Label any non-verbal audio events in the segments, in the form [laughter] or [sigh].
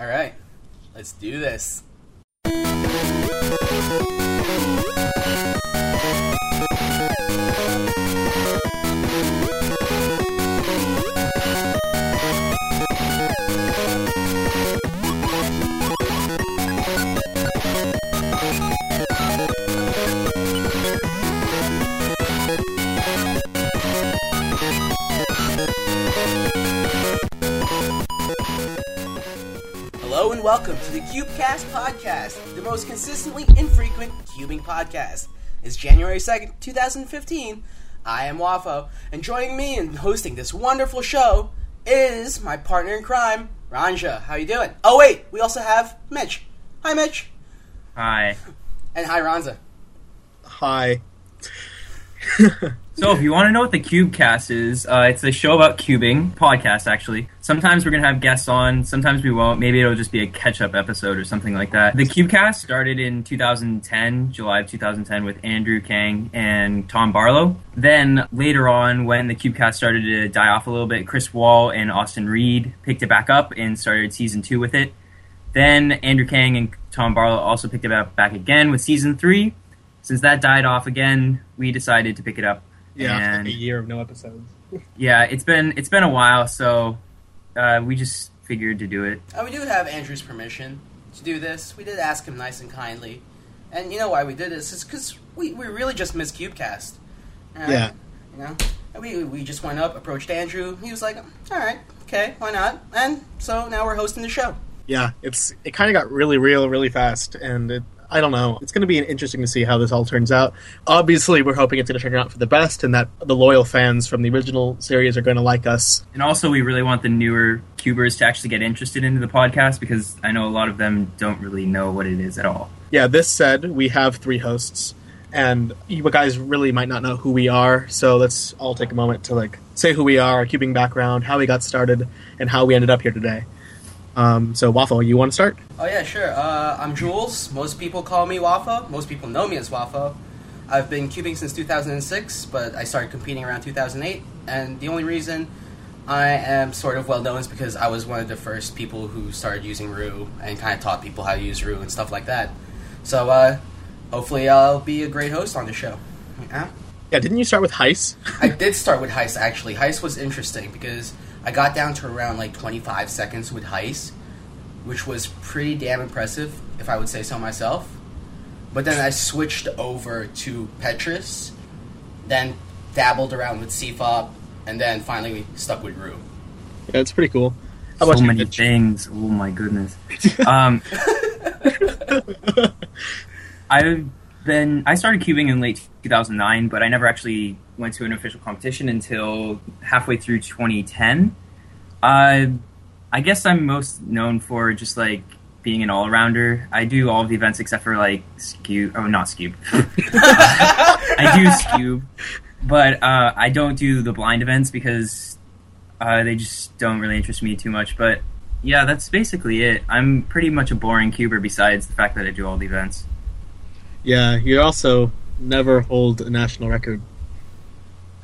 All right, let's do this. Welcome to the CubeCast podcast, the most consistently infrequent cubing podcast. It's January 2nd, 2015. I am Wafo, and joining me in hosting this wonderful show is my partner in crime, Ranzha. How you doing? Oh wait, we also have Mitch. Hi Mitch. Hi. And hi Ranzha. Hi. So, if you want to know what the CubeCast is, uh, it's a show about cubing, podcast actually. Sometimes we're going to have guests on, sometimes we won't. Maybe it'll just be a catch up episode or something like that. The CubeCast started in 2010, July of 2010, with Andrew Kang and Tom Barlow. Then, later on, when the CubeCast started to die off a little bit, Chris Wall and Austin Reed picked it back up and started season two with it. Then, Andrew Kang and Tom Barlow also picked it up back again with season three. Since that died off again, we decided to pick it up Yeah, And- a year of no episodes. [laughs] yeah, it's been it's been a while, so uh, we just figured to do it. Uh, we do have Andrew's permission to do this. We did ask him nice and kindly. And you know why we did this? Is because we, we really just miss CubeCast. Uh, Yeah. You know? And we, we just went up, approached Andrew. He was like, alright, okay, why not? And so now we're hosting the show. Yeah, it's it kind of got really real really fast, and it, I don't know. It's going to be interesting to see how this all turns out. Obviously, we're hoping it's going to turn out for the best, and that the loyal fans from the original series are going to like us. And also, we really want the newer cubers to actually get interested into the podcast because I know a lot of them don't really know what it is at all. Yeah. This said, we have three hosts, and you guys really might not know who we are. So let's all take a moment to like say who we are, our cubing background, how we got started, and how we ended up here today. Um, so, Waffle, you want to start? Oh yeah, sure. Uh, I'm Jules. Most people call me Waffle. Most people know me as Waffle. I've been cubing since 2006, but I started competing around 2008. And the only reason I am sort of well known is because I was one of the first people who started using Roux and kind of taught people how to use Roux and stuff like that. So uh, hopefully I'll be a great host on the show. Yeah. Yeah, didn't you start with Heise? I did start with Heise actually. Heise was interesting because I got down to around like 25 seconds with Heise, which was pretty damn impressive, if I would say so myself. But then I switched over to Petrus, then dabbled around with CFOP, and then finally stuck with Roux. Yeah, it's pretty cool. How so many Mitch? things. Oh my goodness. um, [laughs] I've been I started cubing in late 2009, but I never actually went to an official competition until halfway through 2010. Uh, I guess I'm most known for just like being an all rounder. I do all of the events except for like Skewb. Oh, not Skewb. [laughs] I do Skewb, but uh, I don't do the blind events because uh, they just don't really interest me too much. But yeah, that's basically it. I'm pretty much a boring cuber besides the fact that I do all the events. Yeah, you also never hold a national record.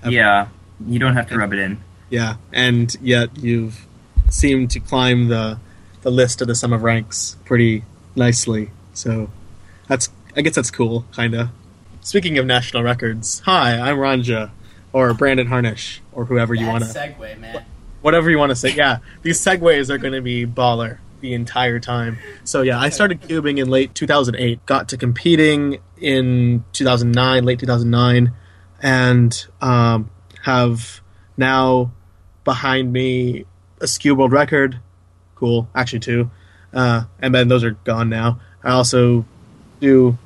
Ever. Yeah, you don't have to rub it in. Yeah, and yet you've seemed to climb the the list of the sum of ranks pretty nicely. So that's I guess that's cool, kinda. Speaking of national records, hi, I'm Ranzha, or Brandon Harnish, or whoever you want to, segue, man. whatever you want to say. Yeah, these segues are going to be baller the entire time. So yeah, I started cubing in late 2008, got to competing in 2009, late 2009, and um, have now behind me a Skewb world record. Cool, actually two, uh, and then those are gone now. I also do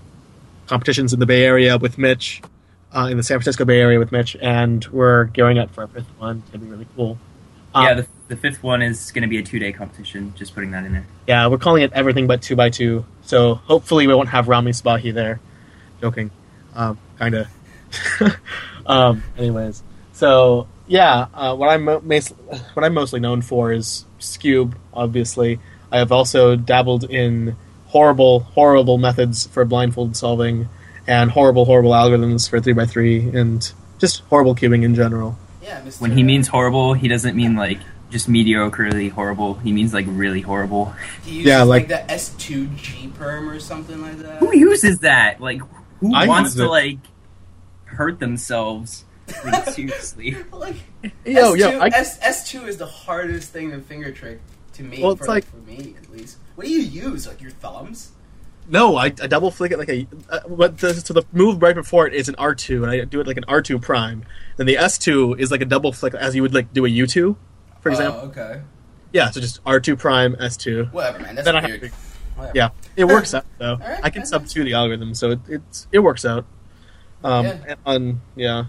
competitions in the Bay Area with Mitch, uh, in the San Francisco Bay Area with Mitch, and we're gearing up for a fifth one. It's gonna be really cool. Um, yeah, the, the fifth one is going to be a two day competition. Just putting that in there. Yeah, we're calling it everything but two by two. So hopefully we won't have Rami Sbahi there. Joking, um, kind of. [laughs] um, anyways, so yeah, uh, what I'm mo- what I'm mostly known for is Skewb. Obviously, I have also dabbled in horrible, horrible methods for blindfold solving, and horrible, horrible algorithms for three by three, and just horrible cubing in general. Yeah, Mr. When he means horrible, he doesn't mean like just mediocrely horrible. He means like really horrible. He uses Yeah, like, like- the S2G perm or something like that. Who uses that? Like, who I wants to it. like hurt themselves? Like, [laughs] seriously. like Yo, S2, yo, I, S S2 is the hardest thing to finger trick to me. Well, it's for, like- for me at least. What do you use? Like your thumbs? no, I, I double flick it like a. Uh, but the, so the move right before it is an R two, and I do it like an R two prime. Then the S two is like a double flick, as you would like do a U two, for example. Oh, okay. Yeah, so just R two prime S two. Whatever, man. That's Then I have weird. to- Whatever. Yeah, it works [laughs] out though. Alright, I can that's sub nice. to the algorithm, so it, it's it works out. Um, Yeah. and on yeah,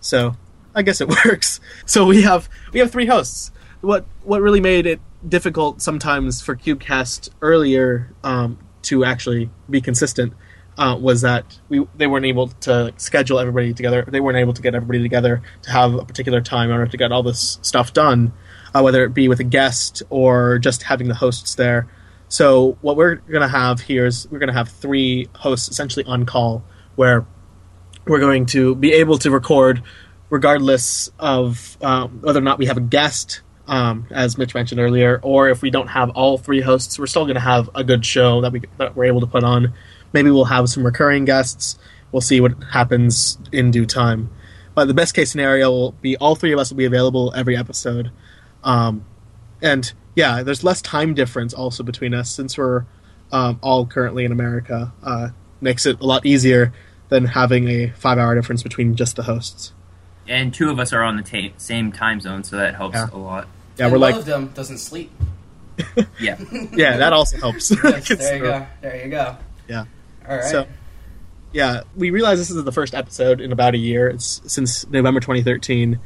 so I guess it [laughs] works. So we have we have three hosts. What what really made it difficult sometimes for CubeCast earlier um, to actually be consistent uh, was that we they weren't able to schedule everybody together. They weren't able to get everybody together to have a particular time in order to get all this stuff done, uh, whether it be with a guest or just having the hosts there. So what we're going to have here is we're going to have three hosts essentially on call, where we're going to be able to record regardless of um, whether or not we have a guest, um, as Mitch mentioned earlier, or if we don't have all three hosts, we're still going to have a good show that we that we're able to put on. Maybe we'll have some recurring guests. We'll see what happens in due time. But the best case scenario will be all three of us will be available every episode. Um, and yeah, there's less time difference also between us since we're um, all currently in America. Uh, makes it a lot easier than having a five hour difference between just the hosts. And two of us are on the ta- same time zone, so that helps Yeah. a lot. Yeah, and we're like. one like, of them doesn't sleep. [laughs] Yeah. [laughs] yeah, that also helps. Yes, [laughs] there you go. There you go. Yeah. All right. So, yeah, we realize this is the first episode in about a year. It's since November 2013.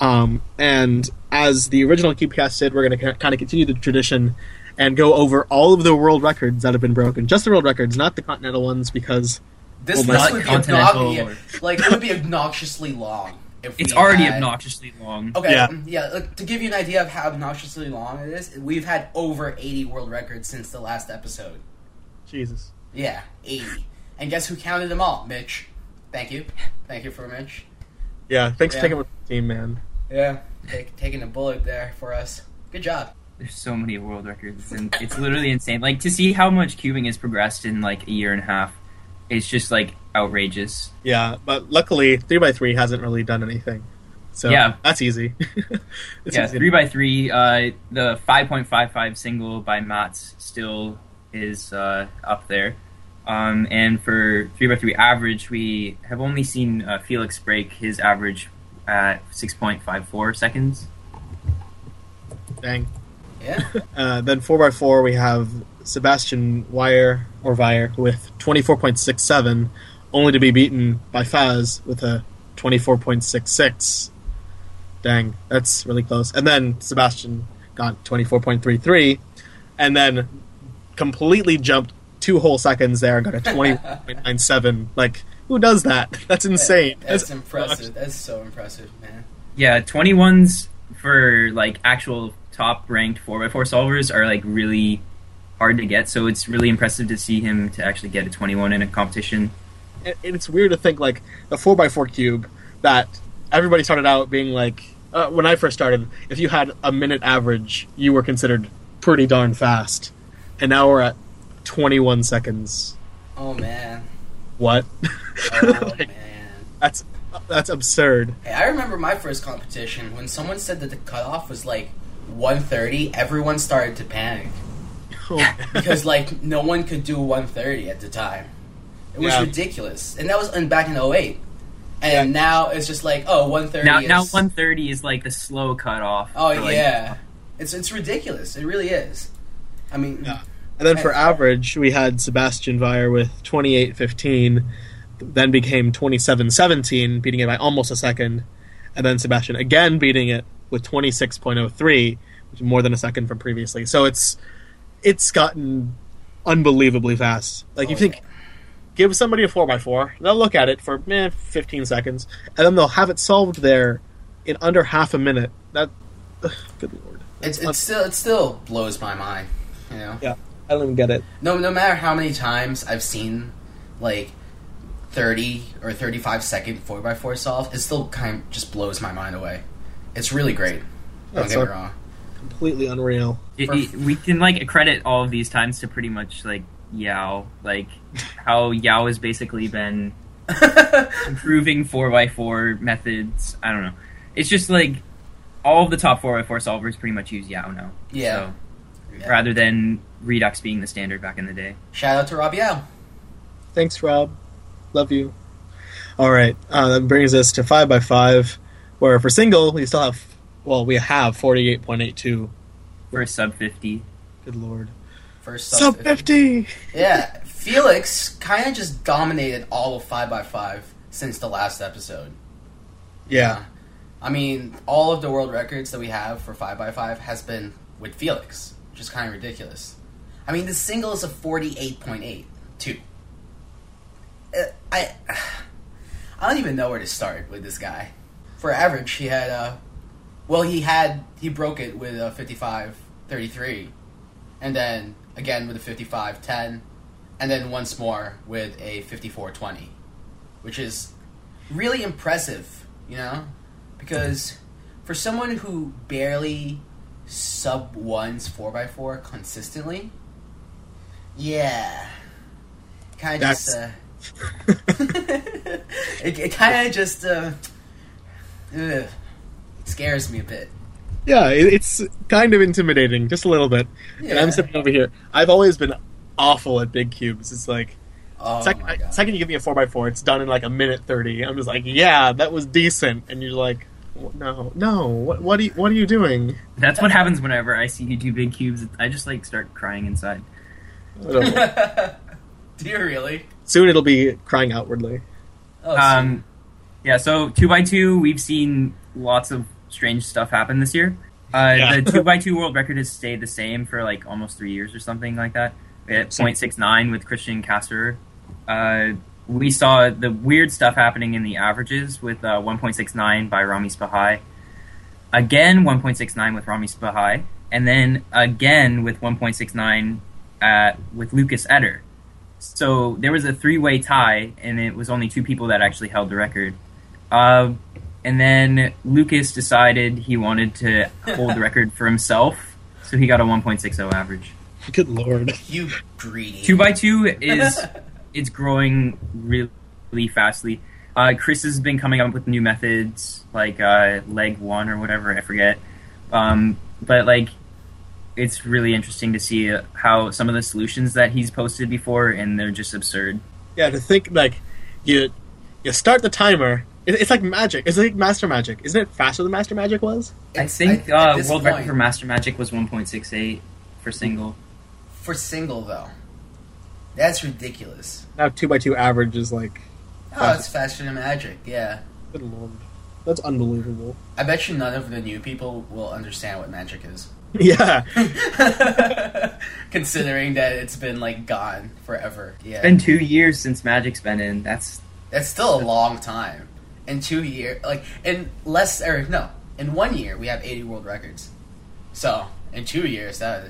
Um, and as the original Cubecast did, we're going to kind of continue the tradition and go over all of the world records that have been broken. Just the world records, not the continental ones, because this, well, this would be continental obnoxious. Like it would be obnoxiously long. If It's already had- obnoxiously long. Okay, Yeah. yeah. yeah like, to give you an idea of how obnoxiously long it is, we've had over 80 world records since the last episode. Jesus. Yeah, 80. And guess who counted them all? Mitch. Thank you. Thank you for Mitch. Yeah, thanks Yeah. for taking with the team, man. Yeah, take, taking a bullet there for us. Good job. There's so many world records, and it's literally insane. Like to see how much cubing has progressed in like a year and a half, it's just like outrageous. Yeah, but luckily, 3x3 hasn't really done anything. So Yeah. that's easy. [laughs] Yeah, easy. three by three. Uh, the five point five five single by Mats still is uh, up there. Um, and for three by three average, we have only seen uh, Feliks break his average at six point five four seconds. Dang. Yeah. [laughs] Uh, then 4x4, we have Sebastian Wire, or Vire, with 24.67, only to be beaten by Faz with a 24.66. Dang, that's really close. And then Sebastian got 24.33, and then completely jumped two whole seconds there and got a 20.97. [laughs] Like, who does that? [laughs] That's insane. That's impressive. That's so impressive, man. Yeah, twenty ones for like actual top ranked four x four solvers are like really hard to get. So it's really impressive to see him to actually get a twenty one in a competition. and and it's weird to think like the 4x4 cube that everybody started out being like uh, when i first started if you had a minute average you were considered pretty darn fast and now we're at 21 seconds Oh, man. what Oh, [laughs] Like, man. that's that's absurd Hey, I remember my first competition when someone said that the cutoff was like 130. Everyone started to panic Man. [laughs] because like no one could do 130 at the time. It was Yeah. ridiculous, and that was in, back in 08. And Yeah. now it's just like oh 130. Now is, now one thirty is like the slow cutoff. Oh for, like, yeah, it's it's ridiculous. It really is. I mean, Yeah. and then for average we had sebastian Weyer with 28.15 then became 27.17 beating it by almost a second and then sebastian again beating it with 26.03 which is more than a second from previously so it's it's gotten unbelievably fast like you Oh, think yeah. give somebody a 4x4 they'll look at it for eh, 15 seconds and then they'll have it solved there in under half a minute that ugh, good lord it's it's still it still blows my mind. You know. yeah i don't even get it No, no matter how many times I've seen like thirty or thirty-five second four x four solve, it still kind of just blows my mind away. It's really great. Don't get me wrong. Completely unreal. It, it- we can like credit all of these times to pretty much like Yau, like how Yau has basically been [laughs] improving four x four methods. I don't know. It's just like all of the top four x four solvers pretty much use Yau now. Yeah. So, Yeah. rather than Redux being the standard back in the day. Shout out to Rob Yau. Thanks, Rob. Love you. All right, uh, that brings us to five by five, where for single we still have well we have forty eight point eight two. For sub fifty. Good lord, First sub fifty. Yeah, Feliks kind of just dominated all of 5x5 since the last episode. Yeah, I mean, all of the world records that we have for 5x5 has been with Feliks, which is kind of ridiculous. I mean, the single is a 48.8, too. Uh, I, [sighs] I don't even know where to start with this guy. For average, he had, uh, well, he had, he broke it with a 55.33, and then again with a 55.10, and then once more with a 54.20, which is really impressive, you know? Because for someone who barely sub ones 4x4 consistently, yeah. Kind of just, uh, [laughs] it, it kind of just, uh, ugh, scares me a bit. yeah, it, it's kind of intimidating, just a little bit. And I'm sitting over here. I've always been awful at big cubes. It's like Oh second, my god. second you give me a four x four, it's done in like a minute thirty. I'm just like, yeah, that was decent, and you're like, no, no, what, what are you, what are you doing? That's what happens whenever I see you do big cubes. I just like start crying inside. I don't. [laughs] Do you really? Soon it'll be crying outwardly. Oh, Um, yeah, so two by two, we've seen lots of strange stuff happened this year. Uh, Yeah. The [laughs] two by two world record has stayed the same for like almost three years or something like that. We had Same. 0.69 with Christian Kaserer. Uh, we saw the weird stuff happening in the averages with uh, 1.69 by Rami Sbahi. Again, 1.69 with Rami Sbahi. And then again with 1.69 at, with Lucas Etter. So there was a three-way tie, and it was only two people that actually held the record. Uh, and then Lucas decided he wanted to hold the [laughs] record for himself, so he got a 1.60 average. Good lord. you greedy. Two by two is [laughs] it's growing really, really fastly. Uh, Chris has been coming up with new methods like uh, leg one or whatever I forget, um, but like it's really interesting to see uh, how some of the solutions that he's posted before and they're just absurd. Yeah, to think like you you start the timer. It, it's like magic. It's like Master Magic. Isn't it faster than Master Magic was? I think at- at uh, world point- record for Master Magic was 1.68 for single. for single though. That's ridiculous. Now two by two average is like Oh, it's faster than magic. Yeah. good lord. That's unbelievable. I bet you none of the new people will understand what magic is. [laughs] Yeah. [laughs] Considering that it's been like gone forever. Yeah. It's been two years since Magic's been in. That's That's still a long time. In two years, like in less or no, in one year we have 80 world records. So in two years, that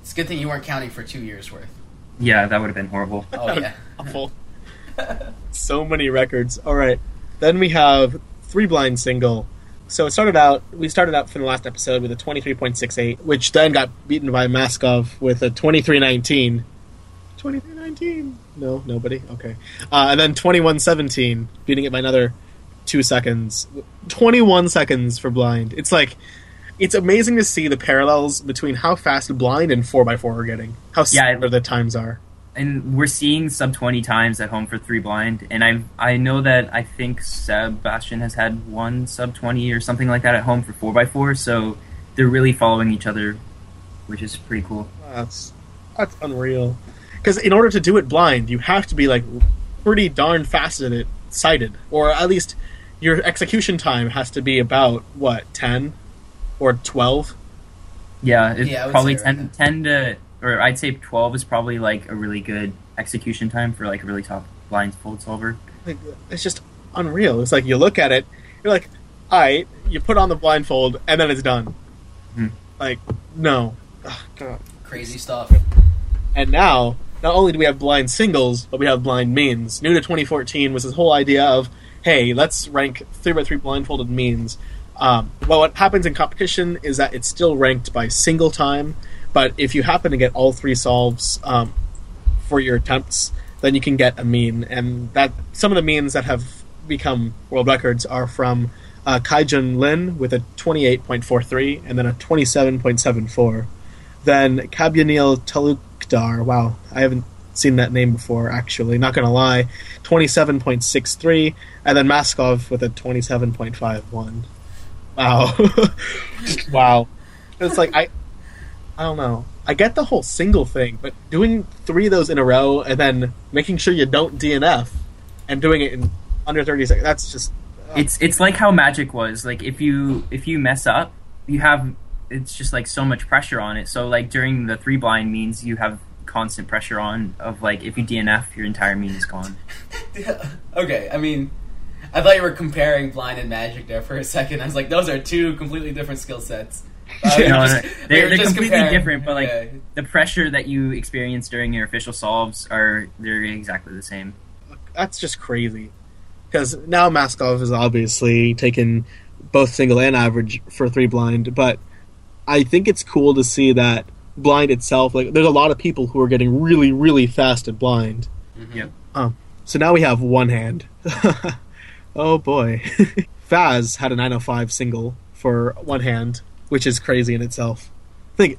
it's a good thing you weren't counting for two years worth. yeah, that would have been horrible. Oh yeah. [laughs] Awful. so many records. All right. Then we have three blind single. So it started out. We started out from the last episode with a twenty three point six eight, which then got beaten by Maskow with a twenty three nineteen. Twenty three nineteen. No, nobody. Okay. Uh, and then twenty one seventeen, beating it by another two seconds. Twenty one seconds for blind. It's like. It's amazing to see the parallels between how fast blind and 4x4 are getting. How Yeah, similar the times are. and we're seeing sub 20 times at home for three blind and i i know that i think sebastian has had one sub 20 or something like that at home for 4x4 so they're really following each other which is pretty cool That's that's unreal. Because in order to do it blind, you have to be like pretty darn fast at it, sighted, or at least your execution time has to be about what ten or twelve. yeah it's Yeah, probably say 10, right 10 to or i'd say 12 is probably like a really good execution time for like a really top blindfold solver Like, it's just unreal. It's like you look at it, you're like, all right, you put on the blindfold, and then it's done. Hmm. Like, no. Ugh, God. Crazy stuff. And now, not only do we have blind singles, but we have blind means. New to 2014 was this whole idea of, hey, let's rank 3x3 blindfolded means. Um, well, what happens in competition is that it's still ranked by single time, but if you happen to get all three solves um, for your attempts, then you can get a mean. And that some of the means that have become world records are from uh, Kaijun Lin with a 28.43 and then a 27.74. Then Kabyanil Talukdar, wow, I haven't seen that name before actually, not gonna lie, 27.63, and then Maskow with a 27.51. Wow. [laughs] wow. It's like, I, I don't know. I get the whole single thing, but doing three of those in a row and then making sure you don't DNF and doing it in under 30 seconds, that's just. It's it's like how Magic was. Like if you if you mess up, you have it's just like so much pressure on it. So like during the three blind means you have constant pressure on of like if you DNF, your entire mean is gone. [laughs] okay, I mean, I thought you were comparing blind and magic there for a second. I was like, those are two completely different skill sets. [laughs] Uh, No, just- no, they're, they're completely comparing- different, but like okay. the pressure that you experience during your official solves are they're exactly the same. that's just crazy. Because now Maskow is obviously taken both single and average for three blind, but I think it's cool to see that blind itself, like, there's a lot of people who are getting really, really fast at blind. Yep. Um, so now we have one hand. [laughs] oh boy. [laughs] Faz had a 905 single for one hand, which is crazy in itself. Think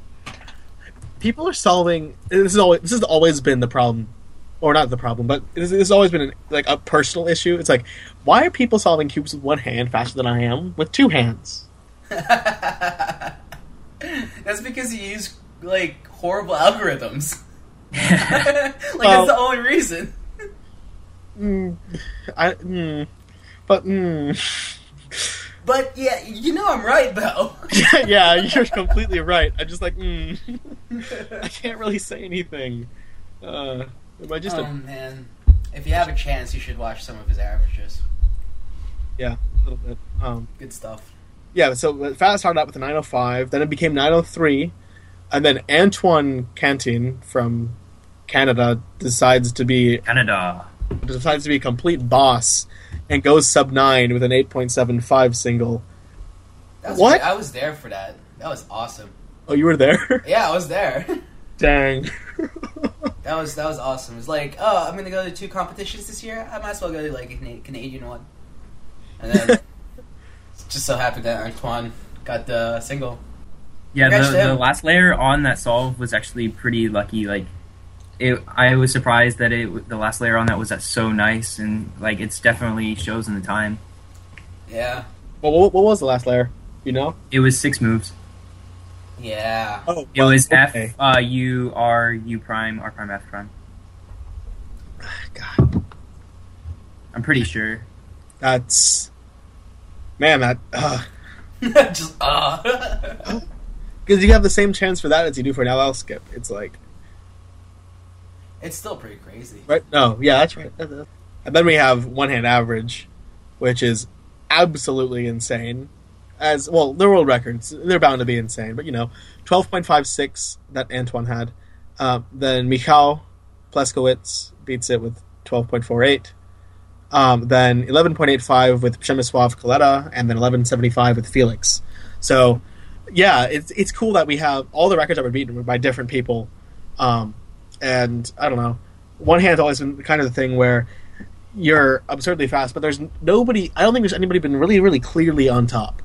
people are solving. This is always this has always been the problem, or not the problem, but this, this has always been like a personal issue. It's like, why are people solving cubes with one hand faster than I am with two hands? [laughs] That's because you use like horrible algorithms. [laughs] like Well- that's the only reason. Mm, I, mm, but mm. But yeah, you know I'm right though. [laughs] yeah, yeah, you're completely right. I'm just like, mm. [laughs] I can't really say anything. Uh, am I just oh a man, if you have a chance, you should watch some of his averages. yeah, a little bit. Um, Good stuff. yeah, so Faz started out with a 905, then it became 903, and then Antoine Cantin from Canada decides to be Canada. decides to be a complete boss and goes sub nine with an 8.75 single. That What? great. I was there for that. That was awesome. Oh, you were there? [laughs] Yeah, I was there. [laughs] Dang. [laughs] That was that was awesome. It's like, oh, I'm gonna go to two competitions this year. I might as well go to like a Canadian one. And then just so happened that Antoine got the single. Yeah, Congrats the, to the last layer on that solve was actually pretty lucky. Like, it, I was surprised that it the last layer on that was that so nice and like it's definitely shows in the time. Yeah, well, what, what was the last layer? You know? It was six moves. yeah. Oh, It was okay. F, uh, U, R, U prime, R prime, F prime. [sighs] God, I'm pretty sure. that's man. That uh, [laughs] just uh. [gasps] [laughs] because you have the same chance for that as you do for an LL skip. It's like it's still pretty crazy. right. No, yeah, that's right. And then we have one hand average, which is absolutely insane. As well, the world records they're bound to be insane, but you know, twelve point five six that Antoine had. Uh, then Michał Pleskowicz beats it with twelve point four eight. Um, then eleven point eight five with Przemysław Kaleta, and then eleven seventy five with Feliks. So, yeah, it's it's cool that we have all the records that were beaten were by different people. Um, and I don't know, one hand's always been kind of the thing where you're absurdly fast, but there's nobody. I don't think there's anybody been really, really clearly on top.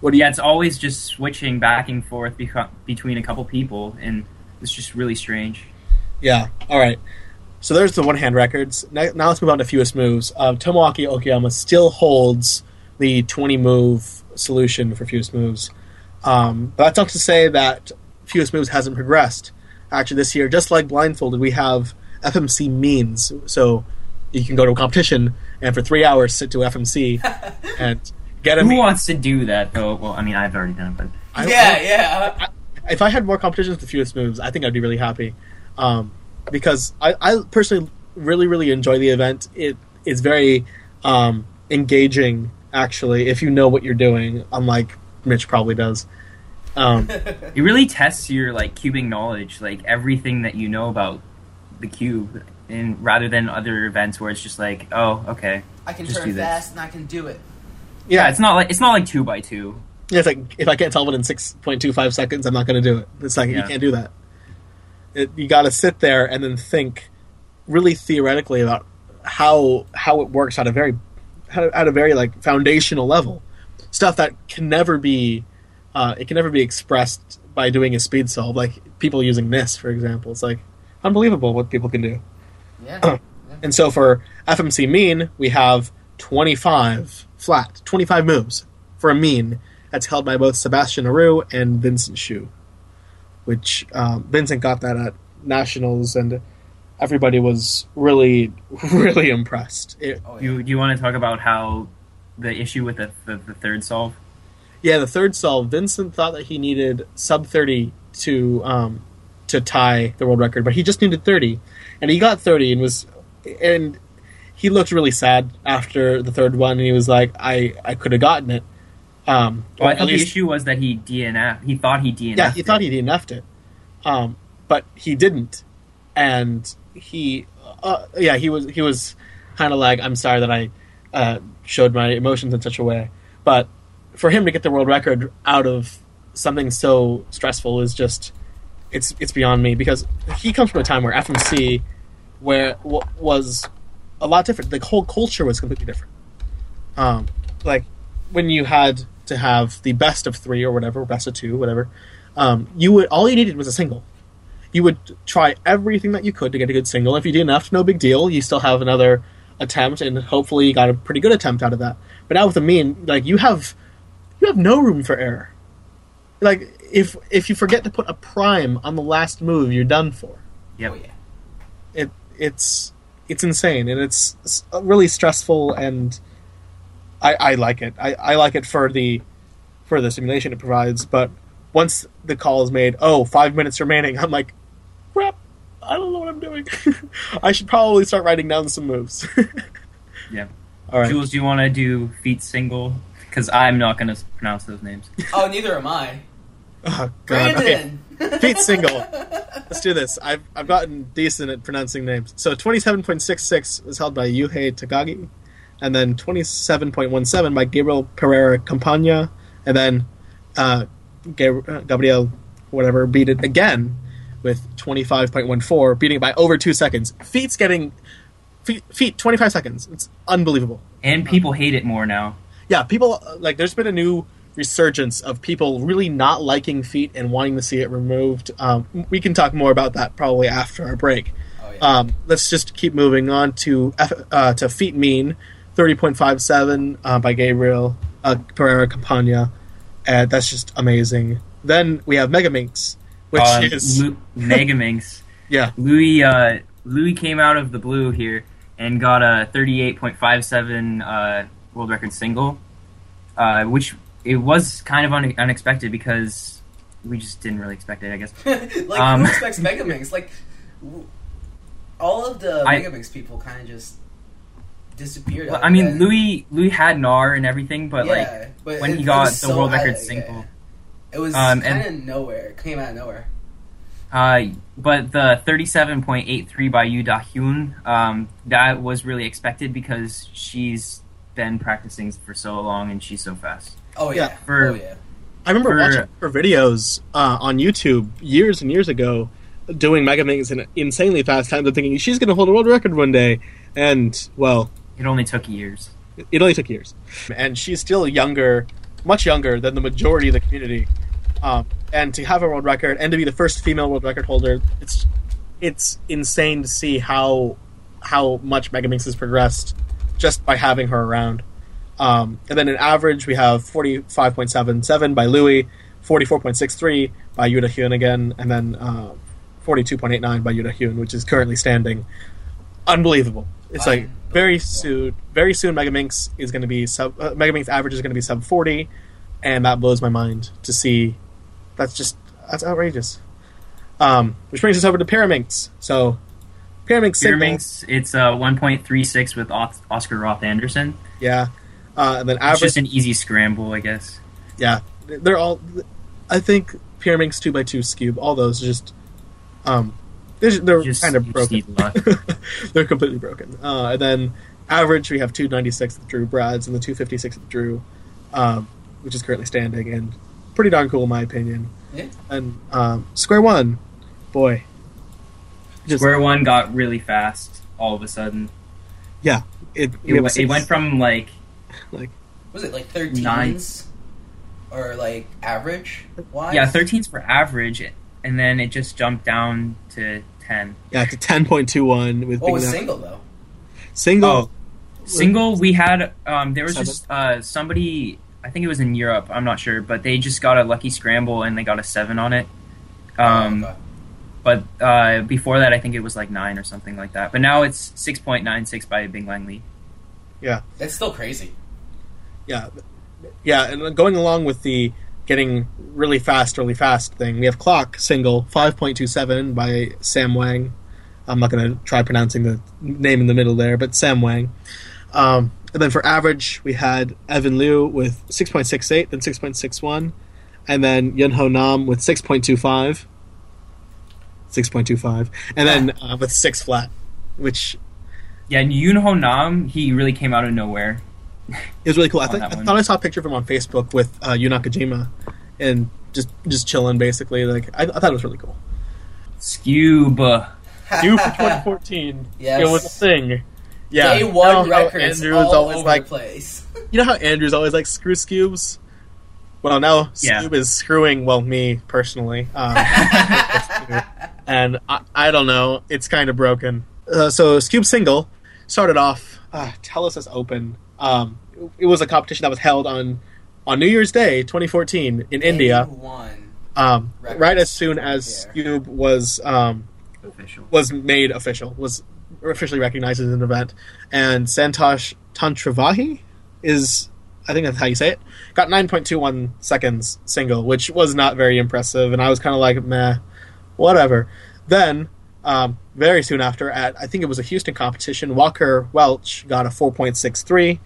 What do you? Yeah, it's always just switching back and forth beco- between a couple people, and it's just really strange. Yeah. All right. So there's the one hand records. Now, now let's move on to fewest moves. Uh, Tomoaki Okayama still holds the 20 move solution for fewest moves. Um, but that's not to say that fewest moves hasn't progressed. Actually, this year, just like blindfolded, we have FMC means. So you can go to a competition and for three hours sit to FMC [laughs] and get a Who meme. wants to do that though? Well, I mean, I've already done it, but I- yeah, yeah. if I had more competitions with fewest moves, I think I'd be really happy. Um, because I, I personally really, really enjoy the event. It is very um, engaging, actually, if you know what you're doing, unlike Mitch probably does. Um, [laughs] it really tests your like cubing knowledge, like everything that you know about the cube, and rather than other events where it's just like, oh, okay, I can Just turn do this. fast and I can do it. Yeah, it's not like it's not like two by two. Yeah, it's like if I can't solve it in six point two five seconds, I'm not going to do it. It's like you can't do that. It, you got to sit there and then think really theoretically about how how it works at a very at a, at a very like foundational level, stuff that can never be uh, it can never be expressed by doing a speed solve. Like people using this, for example, it's like unbelievable what people can do. Yeah. And so for FMC mean, we have 25 flat, 25 moves for a mean that's held by both Sébastien Auroux and Vincent Sheu. Which um, Vincent got that at Nationals, and everybody was really, [laughs] really impressed. It, oh, yeah. You you want to talk about how the issue with the the, the third solve? yeah, the third solve, Vincent thought that he needed sub 30 to um, to tie the world record, but he just needed 30, and he got 30 and was and he looked really sad after the third one, and he was like, "I I could have gotten it." Um, Well, I thought the issue was that he DNF. He thought he DNF. yeah, he thought he DNF'd it, um, but he didn't, and he, uh, yeah, he was he was kind of like, I'm sorry that I uh, showed my emotions in such a way, but for him to get the world record out of something so stressful is just, it's it's beyond me because he comes from a time where FMC, where w- was a lot different. The whole culture was completely different. Um, like when you had to have the best of three or whatever, best of two, whatever, um, you would all you needed was a single. You would try everything that you could to get a good single. If you did enough, no big deal. You still have another attempt, and hopefully you got a pretty good attempt out of that. But now with the mean, like you have, you have no room for error. Like if if you forget to put a prime on the last move, you're done for. Yep. Oh, yeah. It it's it's insane, and it's s- uh, really stressful and. I, I like it. I, I like it for the for the simulation it provides. But once the call is made, oh, five minutes remaining, [laughs] I'm like, crap. I don't know what I'm doing. [laughs] I should probably start writing down some moves. [laughs] Yeah. All right. Jules, do you want to do feet single? Because I'm not going to pronounce those names. [laughs] Oh, neither am I. Oh, God. Okay. Feet single. Let's do this. I've, I've gotten decent at pronouncing names. So 27.66 was held by Yuhei Takagi, and then 27.17 by Gabriel Pereira Campagna, and then uh, uh, Gabriel, whatever, beat it again with 25.14, beating it by over two seconds. Feet's getting. Feet, feet 25 seconds. It's unbelievable. And people hate it more now. Yeah, people like there's been a new resurgence of people really not liking feet and wanting to see it removed. Um, we can talk more about that probably after our break. Oh, yeah. Um, let's just keep moving on to F, uh, to feet mean thirty point five seven uh, by Gabriel uh, Pereira Campagna, and that's just amazing. Then we have Mega Megaminx, which Uh, is Lu- Megaminx. [laughs] yeah Louis uh, Louis came out of the blue here and got a 38.57 uh, world record single, uh, which it was kind of un- unexpected because we just didn't really expect it. I guess. [laughs] like Um, who [laughs] expects Megaminx? Like w- all of the I- Megaminx people kind of just disappeared. Well, I mean, that. Louis Louis had Nar and everything, but like but when it- he got the so world out record single. yeah. Single. it was Um, kind of nowhere. It came out of nowhere. Uh, but the 37.83 by Yu Da Hyun, um, that was really expected because she's been practicing for so long and she's so fast. Oh Yeah, yeah. for- oh yeah. I remember For- watching her videos uh, on YouTube years and years ago, doing mega Megaminx in insanely fast times. I'm thinking she's going to hold a world record one day, and well, It only took years. it only took years. And she's still younger, much younger than the majority of the community. Um, and to have a world record and to be the first female world record holder, it's it's insane to see how how much Megaminx has progressed just by having her around. Um, and then in average, we have 45.77 by Louis, 44.63 by Yuda Hyun again, and then uh, 42.89 by Yuda Hyun, which is currently standing. Unbelievable. It's like very soon, very soon, Megaminx is going to be sub. Uh, Megaminx average is going to be sub 40, and that blows my mind to see. That's just that's outrageous. Um, which brings us over to Pyraminx. So, Pyraminx, Pyraminx, it's uh, 1.36 with Os- Oscar Roth Andersen. yeah, uh, and then It's average, just an easy scramble, I guess. yeah, they're all. I think Pyraminx two x two Skewb, all those are just, um, they're, they're Just- kind of broken. [laughs] they're completely broken. Uh, and then average, we have 296 with Drew Brads and the 256 with Drew, um, which is currently standing and pretty darn cool in my opinion. Yeah. And um, Square One, boy, just Square one got really fast all of a sudden. yeah, it, we It, have w- six- it went from like [laughs] like Was it like 13s? Nine. Or like average? Wise? yeah, 13's for average, and then it just jumped down to 10. yeah to 10.21 with What was Mac. single though? single. Oh. Single, we had um, there was Seven? just uh, somebody. I think it was in Europe. I'm not sure, but they just got a lucky scramble and they got a seven on it. Um, Oh. But uh, before that, I think it was like nine or something like that. But now it's six point nine six by Bingliang Li. Yeah, that's still crazy. Yeah, yeah, and going along with the getting really fast, really fast thing, we have clock single 5.27 by Sam Wang. I'm not going to try pronouncing the name in the middle there, but Sam Wang. Um, and then for average, we had Evan Liu with 6.68, then 6.61, and then Yun Ho Nam with 6.25. 6.25, and then uh, with six flat, which Yeah, and Yunho Nam, he really came out of nowhere. It was really cool. I, on think, that I thought I saw a picture of him on Facebook with uh, Yu Nakajima, and just just chilling basically. Like I, I thought it was really cool. Skewb. Due for 2014, [laughs] Yes. it was a thing. Yeah, Day you one know how records Andrew's all always over like the place. [laughs] you know how Andrew's always like screw Skewbs. Well, now Yeah. Skewb is screwing. Well, me personally, um, [laughs] and I, I don't know. It's kind of broken. Uh, so Skewb single started off. Uh, Telus Open. Um, it was a competition that was held on on New Year's Day, 2014, in India. Um, right as soon as Yeah. Skewb was um, Official. was made official, was officially recognized as an event, and Santosh Tantravahi is, I think that's how you say it, got 9.21 seconds single, which was not very impressive, and I was kind of like, meh, whatever. Then, um, very soon after, at I think it was a Houston competition, Walker Welch got a 4.63.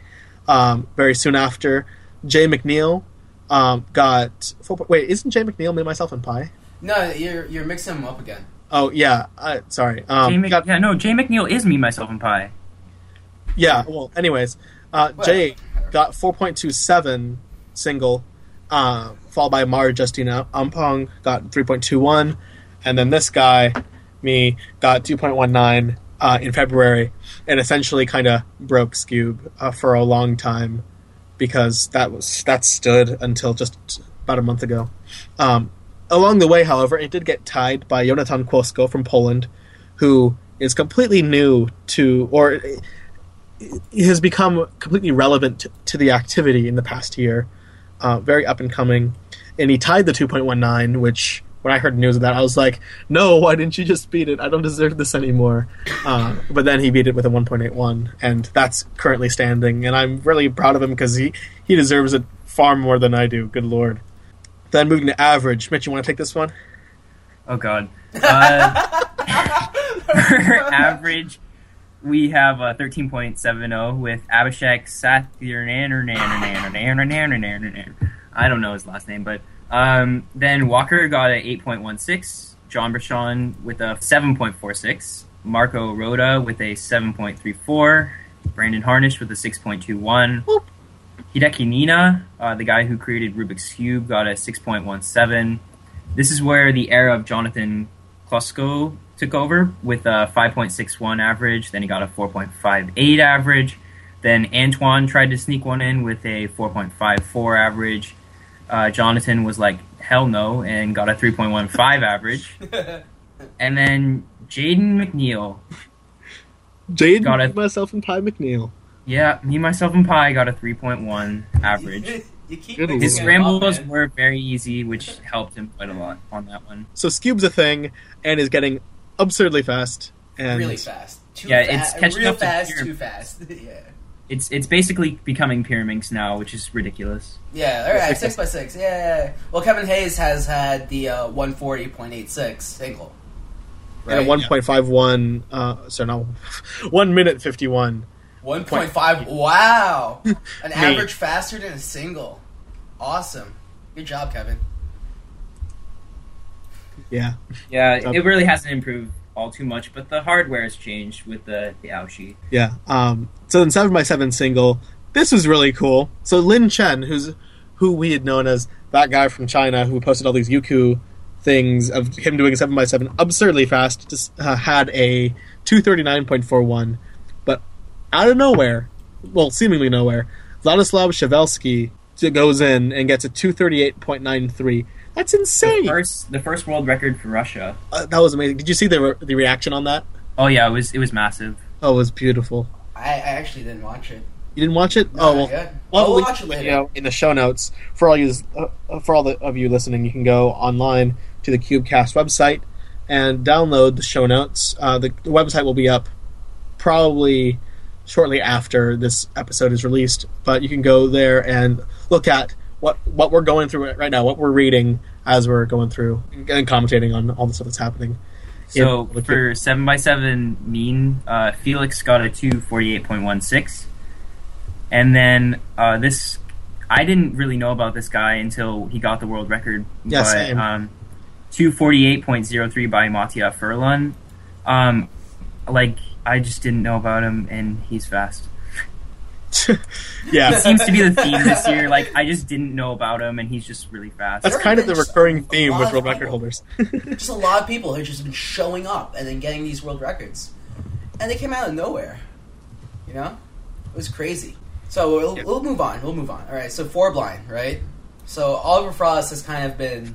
Um, very soon after, Jay McNeil um, got four, wait, isn't Jay McNeil me, myself, and Pie? No, you're you're mixing them up again. Oh yeah, uh, sorry. Um, Jay Mc- got- yeah, no, Jay McNeil is me, myself, and Pie. Yeah, well, anyways, uh, Well, Jay got 4.27 single, uh, followed by Mar Justina Umpong got 3.21, and then this guy, me, got 2.19 uh, in February, and essentially kind of broke Skewb uh, for a long time because that was that stood until just about a month ago. Um, along the way, however, it did get tied by Jonathan Klosko from Poland, who is completely new to or has become completely relevant to, the activity in the past year. Uh, very up and coming, and he tied the 2.19, which when I heard news of that, I was like, "No, why didn't you just beat it? I don't deserve this anymore." Uh, but then he beat it with a 1.81, and that's currently standing, and I'm really proud of him because he he deserves it far more than I do. Good lord. Then moving to average, Mitch, you want to take this one? Oh God. Uh, for [laughs] [laughs] average, we have a 13.70 with Abhishek Sathyanarananan. I don't know his last name, but um, then Walker got a 8.16. John Brechon with a 7.46. Marco Rhoda with a 7.34. Brandon Harnish with a 6.21. Hideki Niina, uh, the guy who created Rubik's Cube, got a 6.17. This is where the era of Jonathan Klosko took over with a 5.61 average. Then he got a 4.58 average. Then Antoine tried to sneak one in with a 4.54 average. Uh, Jonathan was like, hell no, and got a 3.15 [laughs] average. And then Jaden McNeil, Jade, Got it. myself, and Ty McNeil. Yeah, me, myself, and Pi got a 3.1 average. you keep His them scrambles up, were very easy, which helped him quite a lot on that one. So Skewb's a thing, and is getting absurdly fast. And really fast. Too Yeah, fa- it's catching real up fast, Pyram. too fast. [laughs] yeah. It's it's basically becoming Pyraminx now, which is ridiculous. Yeah, all right, six by six. Yeah. Well, Kevin Hayes has had the uh, one forty point eight six single. and a one point five one. Uh, sorry, no, [laughs] one minute fifty one. One point five. Wow, [laughs] an average faster than a single. Awesome. Good job, Kevin. Yeah. Yeah, it really hasn't improved all too much, but the hardware has changed with the the Aoshi. Yeah. Um. So in seven x seven single, this was really cool. So Lin Chen, who's who we had known as that guy from China who posted all these Youku things of him doing 7 by 7 absurdly fast just uh, had a 239.41 out of nowhere, well, seemingly nowhere, Vladislav Shevelsky goes in and gets a two thirty eight point nine three. That's insane. The first the first world record for Russia. Uh, that was amazing. Did you see the re- the reaction on that? Oh yeah, it was it was massive. Oh, it was beautiful. I, I actually didn't watch it. You didn't watch it? No, oh well. yet. Well, I'll watch it the later. video in the show notes for all you uh, for all the, of you listening. You can go online to the CubeCast website and download the show notes. Uh, the, the website will be up probably shortly after this episode is released, but you can go there and look at what what we're going through right now, what we're reading as we're going through and commentating on all the stuff that's happening. So in for seven by seven mean, uh, Feliks got a two forty eight point one six, and then uh, this I didn't really know about this guy until he got the world record. Yeah, but, same. Um, two forty eight point zero three by Mattia Furlan. Um, like I just didn't know about him, and he's fast. [laughs] yeah, It seems to be the theme this year. Like I just didn't know about him, and he's just really fast. that's kind of the recurring theme with of world record holders. [laughs] Just a lot of people who just been showing up and then getting these world records, and they came out of nowhere. You know, it was crazy. So we'll, Yeah. we'll move on. We'll move on. All right. So four blind, right? So Oliver Frost has kind of been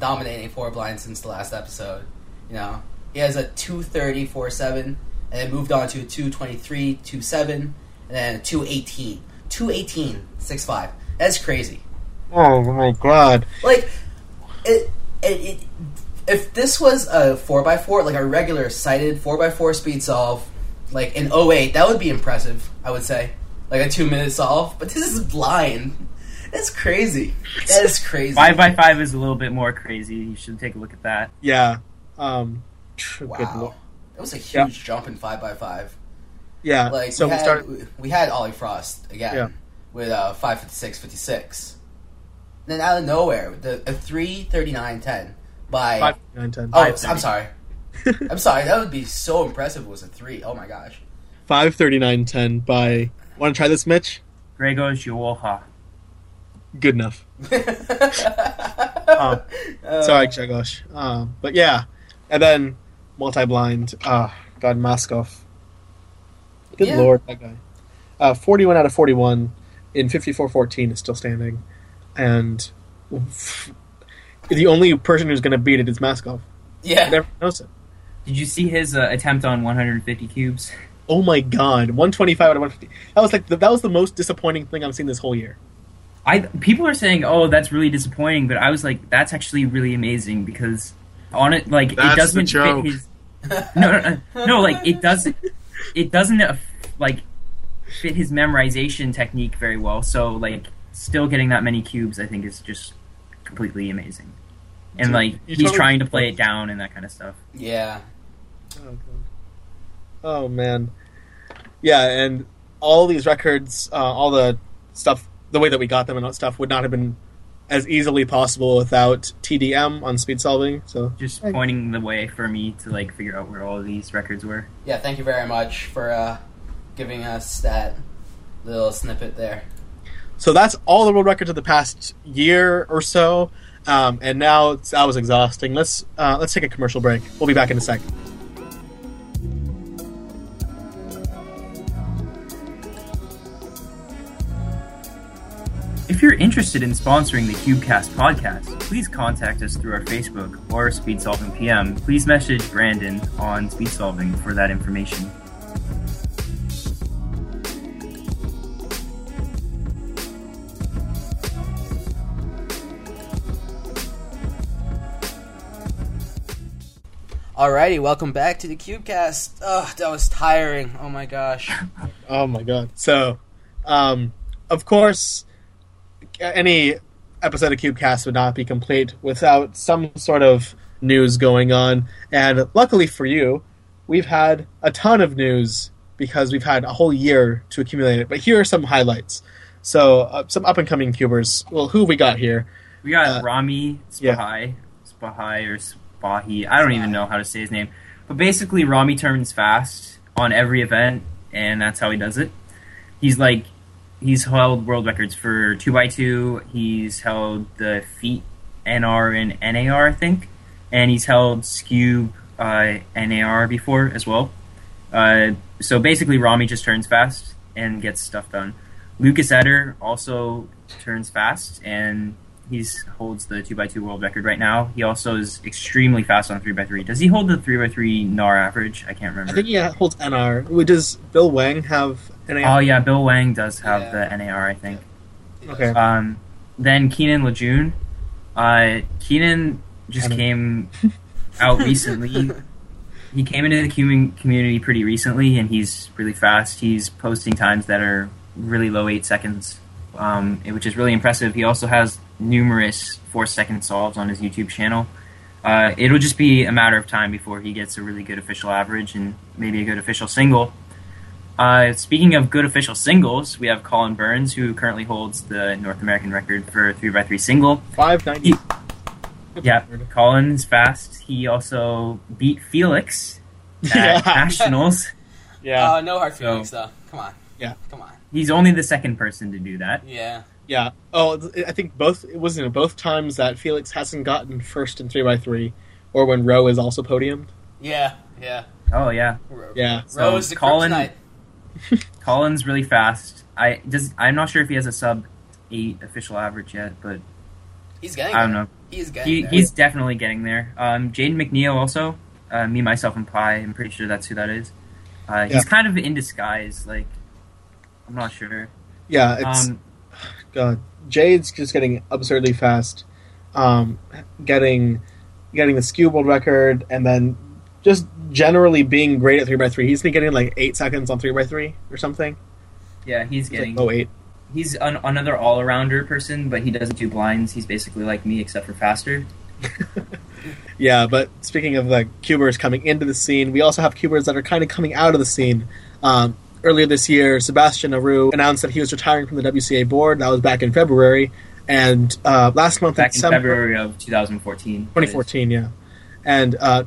dominating four blind since the last episode. You know, he has a 230 4-7, and then moved on to a 223 2-7, and then a 218 218 6-5. That's crazy. oh my god! Like, it, it, it if this was a 4x4, like a regular sighted 4x4 speed solve, like in 08, that would be impressive, I would say. Like a two minute solve. But this is blind. That's crazy. That is crazy. Five by five is a little bit more crazy. You should take a look at that. Yeah. Um, good lord. Wow. That was a huge Yeah. jump in five by five. Yeah. Like, so we, we had, started. we had Ollie Frost again Yeah. with uh, 556 56. Then out of nowhere, the a 339 10 by. Five, nine, ten. Oh, Five I'm sorry. [laughs] I'm sorry. That would be so impressive. if It was a three. Oh my gosh. Five thirty nine ten by. Want to try this, Mitch? Gregor Jowoha. Good enough. Uh, [laughs] Sorry, Grzegorz. Um, but yeah, and then multi-blind. Ah, God, Maskow. Good Yeah. lord, that guy. Uh, Forty-one out of forty-one in fifty-four fourteen is still standing, and the only person who's going to beat it is Maskow. Yeah. Everyone knows it. Did you see his uh, attempt on 150 cubes? Oh my god, 125 out of 150. That was like the, that was the most disappointing thing I've seen this whole year. I people are saying, "Oh, that's really disappointing," but I was like, "That's actually really amazing because on it, like That's it doesn't the joke. fit his [laughs] no, no, no, no, like it doesn't, it doesn't uh, like fit his memorization technique very well. So like, still getting that many cubes, I think, is just completely amazing. And Dude, like, he's totally- trying to play it down and that kind of stuff. Yeah. Oh, God. oh man, yeah, and all these records, uh, all the stuff, the way that we got them and all that stuff would not have been as easily possible without TDM on speed solving. So Just Hey. pointing the way for me to like figure out where all of these records were. Yeah. Thank you very much for uh, giving us that little snippet there. So that's all the world records of the past year or so. Um, and now it's, that was exhausting. Let's uh, let's take a commercial break. We'll be back in a sec. You're interested in sponsoring the CubeCast podcast, please contact us through our Facebook or Speed Solving PM. Please message Brandon on Speed Solving for that information. Alrighty, welcome back to the CubeCast. Oh, that was tiring. Oh my gosh. [laughs] Oh my god! So, um, of course, any episode of CubeCast would not be complete without some sort of news going on. And luckily for you, we've had a ton of news because we've had a whole year to accumulate it. But here are some highlights. So, uh, some up and coming cubers. Well, who have we got here? We got Uh, Rami yeah. Spahai, Spahai or Spahi. I don't even know how to say his name. But basically, Rami turns fast on every event, and that's how he does it. He's like, he's held world records for 2x2, he's held the feet NR and NAR, I think, and he's held Skewb uh, NAR before as well. Uh, so basically, Rami just turns fast and gets stuff done. Lucas Etter also turns fast, and he's holds the two x two world record right now. He also is extremely fast on three x three. Does he hold the three x three NAR average? I can't remember. I think he holds NR. Does Bill Wang have NAR? Oh yeah, Bill Wang does have Yeah. the NAR, I think. He does. Okay. Um, then Keenan Lejeune. Uh, Keenan just Kinda. came [laughs] out recently. he came into the cubing community pretty recently, and he's really fast. He's posting times that are really low eight seconds, um, which is really impressive. He also has numerous four second solves on his YouTube channel. Uh, it'll just be a matter of time before he gets a really good official average and maybe a good official single. Uh, speaking of good official singles, we have Colin Burns, who currently holds the North American record for 3x3 single. Five ninety. He- Yeah, Colin's fast. He also beat Feliks [laughs] at Yeah. Nationals. Yeah, Uh, no hard So- feelings though. Come on. Yeah. Come on. He's only the second person to do that. Yeah. yeah. Oh, I think both. It wasn't it both times that Feliks hasn't gotten first in three by three, or when Rowe is also podiumed. Yeah. Yeah. Oh yeah, Ro- Yeah. So Rowe's the Colin- kryptonite. [laughs] Colin's really fast. I does. I'm not sure if he has a sub eight official average yet, but He's getting. I don't there. know. He's getting. He, there. he's definitely getting there. Um, Jayden McNeill also. Uh, me, myself, and Pi. I'm pretty sure that's who that is. Uh, Yeah. He's kind of in disguise. Like, I'm not sure. Yeah, it's Um, [sighs] God. Jade's just getting absurdly fast, um, getting getting the Skewb world record, and then just generally being great at three by three. He's been getting like eight seconds on three by three or something. yeah, he's like, getting. oh eight. He's an, another all-arounder person, but he doesn't do blinds. He's basically like me, except for faster. [laughs] Yeah, but speaking of like cubers coming into the scene, we also have cubers that are kind of coming out of the scene. Um, earlier this year, Sébastien Auroux announced that he was retiring from the WCA board. That was back in February, and uh, last month Back in December, February of 2014. 2014, yeah. And uh,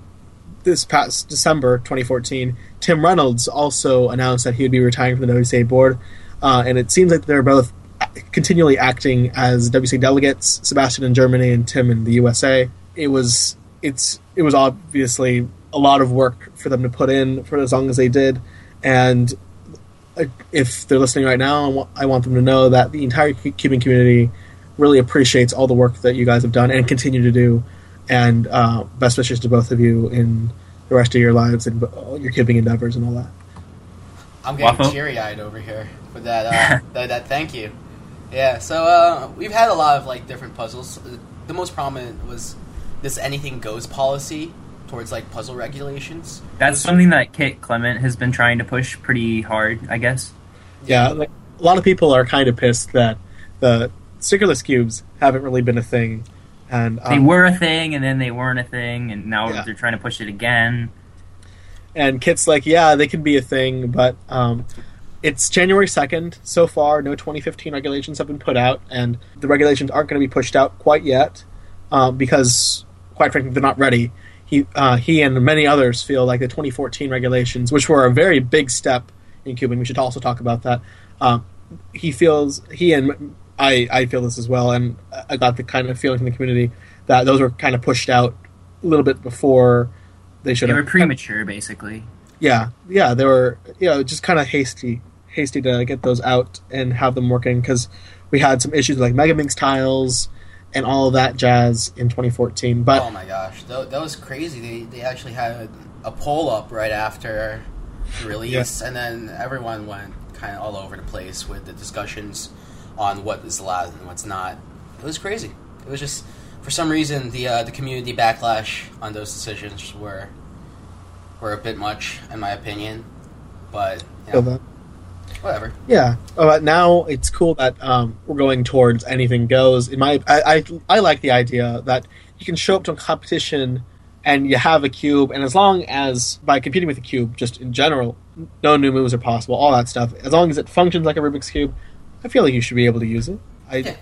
this past December 2014, Tim Reynolds also announced that he would be retiring from the WCA board. Uh, and it seems like they're both continually acting as WCA delegates, Sébastien in Germany and Tim in the USA. It was it's it was obviously a lot of work for them to put in for as long as they did, and if they're listening right now, I want them to know that the entire cubing community really appreciates all the work that you guys have done and continue to do. And uh, best wishes to both of you in the rest of your lives and all your cubing endeavors and all that. I'm getting Waffle? teary eyed over here for that, uh, [laughs] that. That thank you. Yeah. So uh, we've had a lot of like different puzzles. The most prominent was this anything goes policy towards like puzzle regulations. That's something that Kit Clement has been trying to push pretty hard, I guess. Yeah, like, a lot of people are kind of pissed that the stickerless cubes haven't really been a thing. And They um, were a thing, and then they weren't a thing, and now Yeah. they're trying to push it again. and Kit's like, yeah, they can be a thing, but um, it's January 2nd so far. No 2015 regulations have been put out, and the regulations aren't going to be pushed out quite yet um, because, quite frankly, they're not ready. He, uh, he and many others feel like the 2014 regulations, which were a very big step in cubing, we should also talk about that. Um, he feels, he and I, I feel this as well, and I got the kind of feeling from the community that those were kind of pushed out a little bit before they should have. They have. were premature, basically. Yeah, yeah, they were, you know, just kind of hasty, hasty to get those out and have them working because we had some issues with like Megaminx tiles and all of that jazz in 2014. But oh my gosh, that, that was crazy. They they actually had a poll up right after the release, and then everyone went kind of all over the place with the discussions on what is allowed and what's not. It was crazy. It was just for some reason the uh, the community backlash on those decisions were were a bit much, in my opinion. But you know, whatever. Yeah, uh, but now it's cool that um, we're going towards anything goes. In my, I, I, I like the idea that you can show up to a competition and you have a cube, and as long as by competing with a cube, just in general, no new moves are possible, all that stuff. As long as it functions like a Rubik's cube, I feel like you should be able to use it. I, Yeah.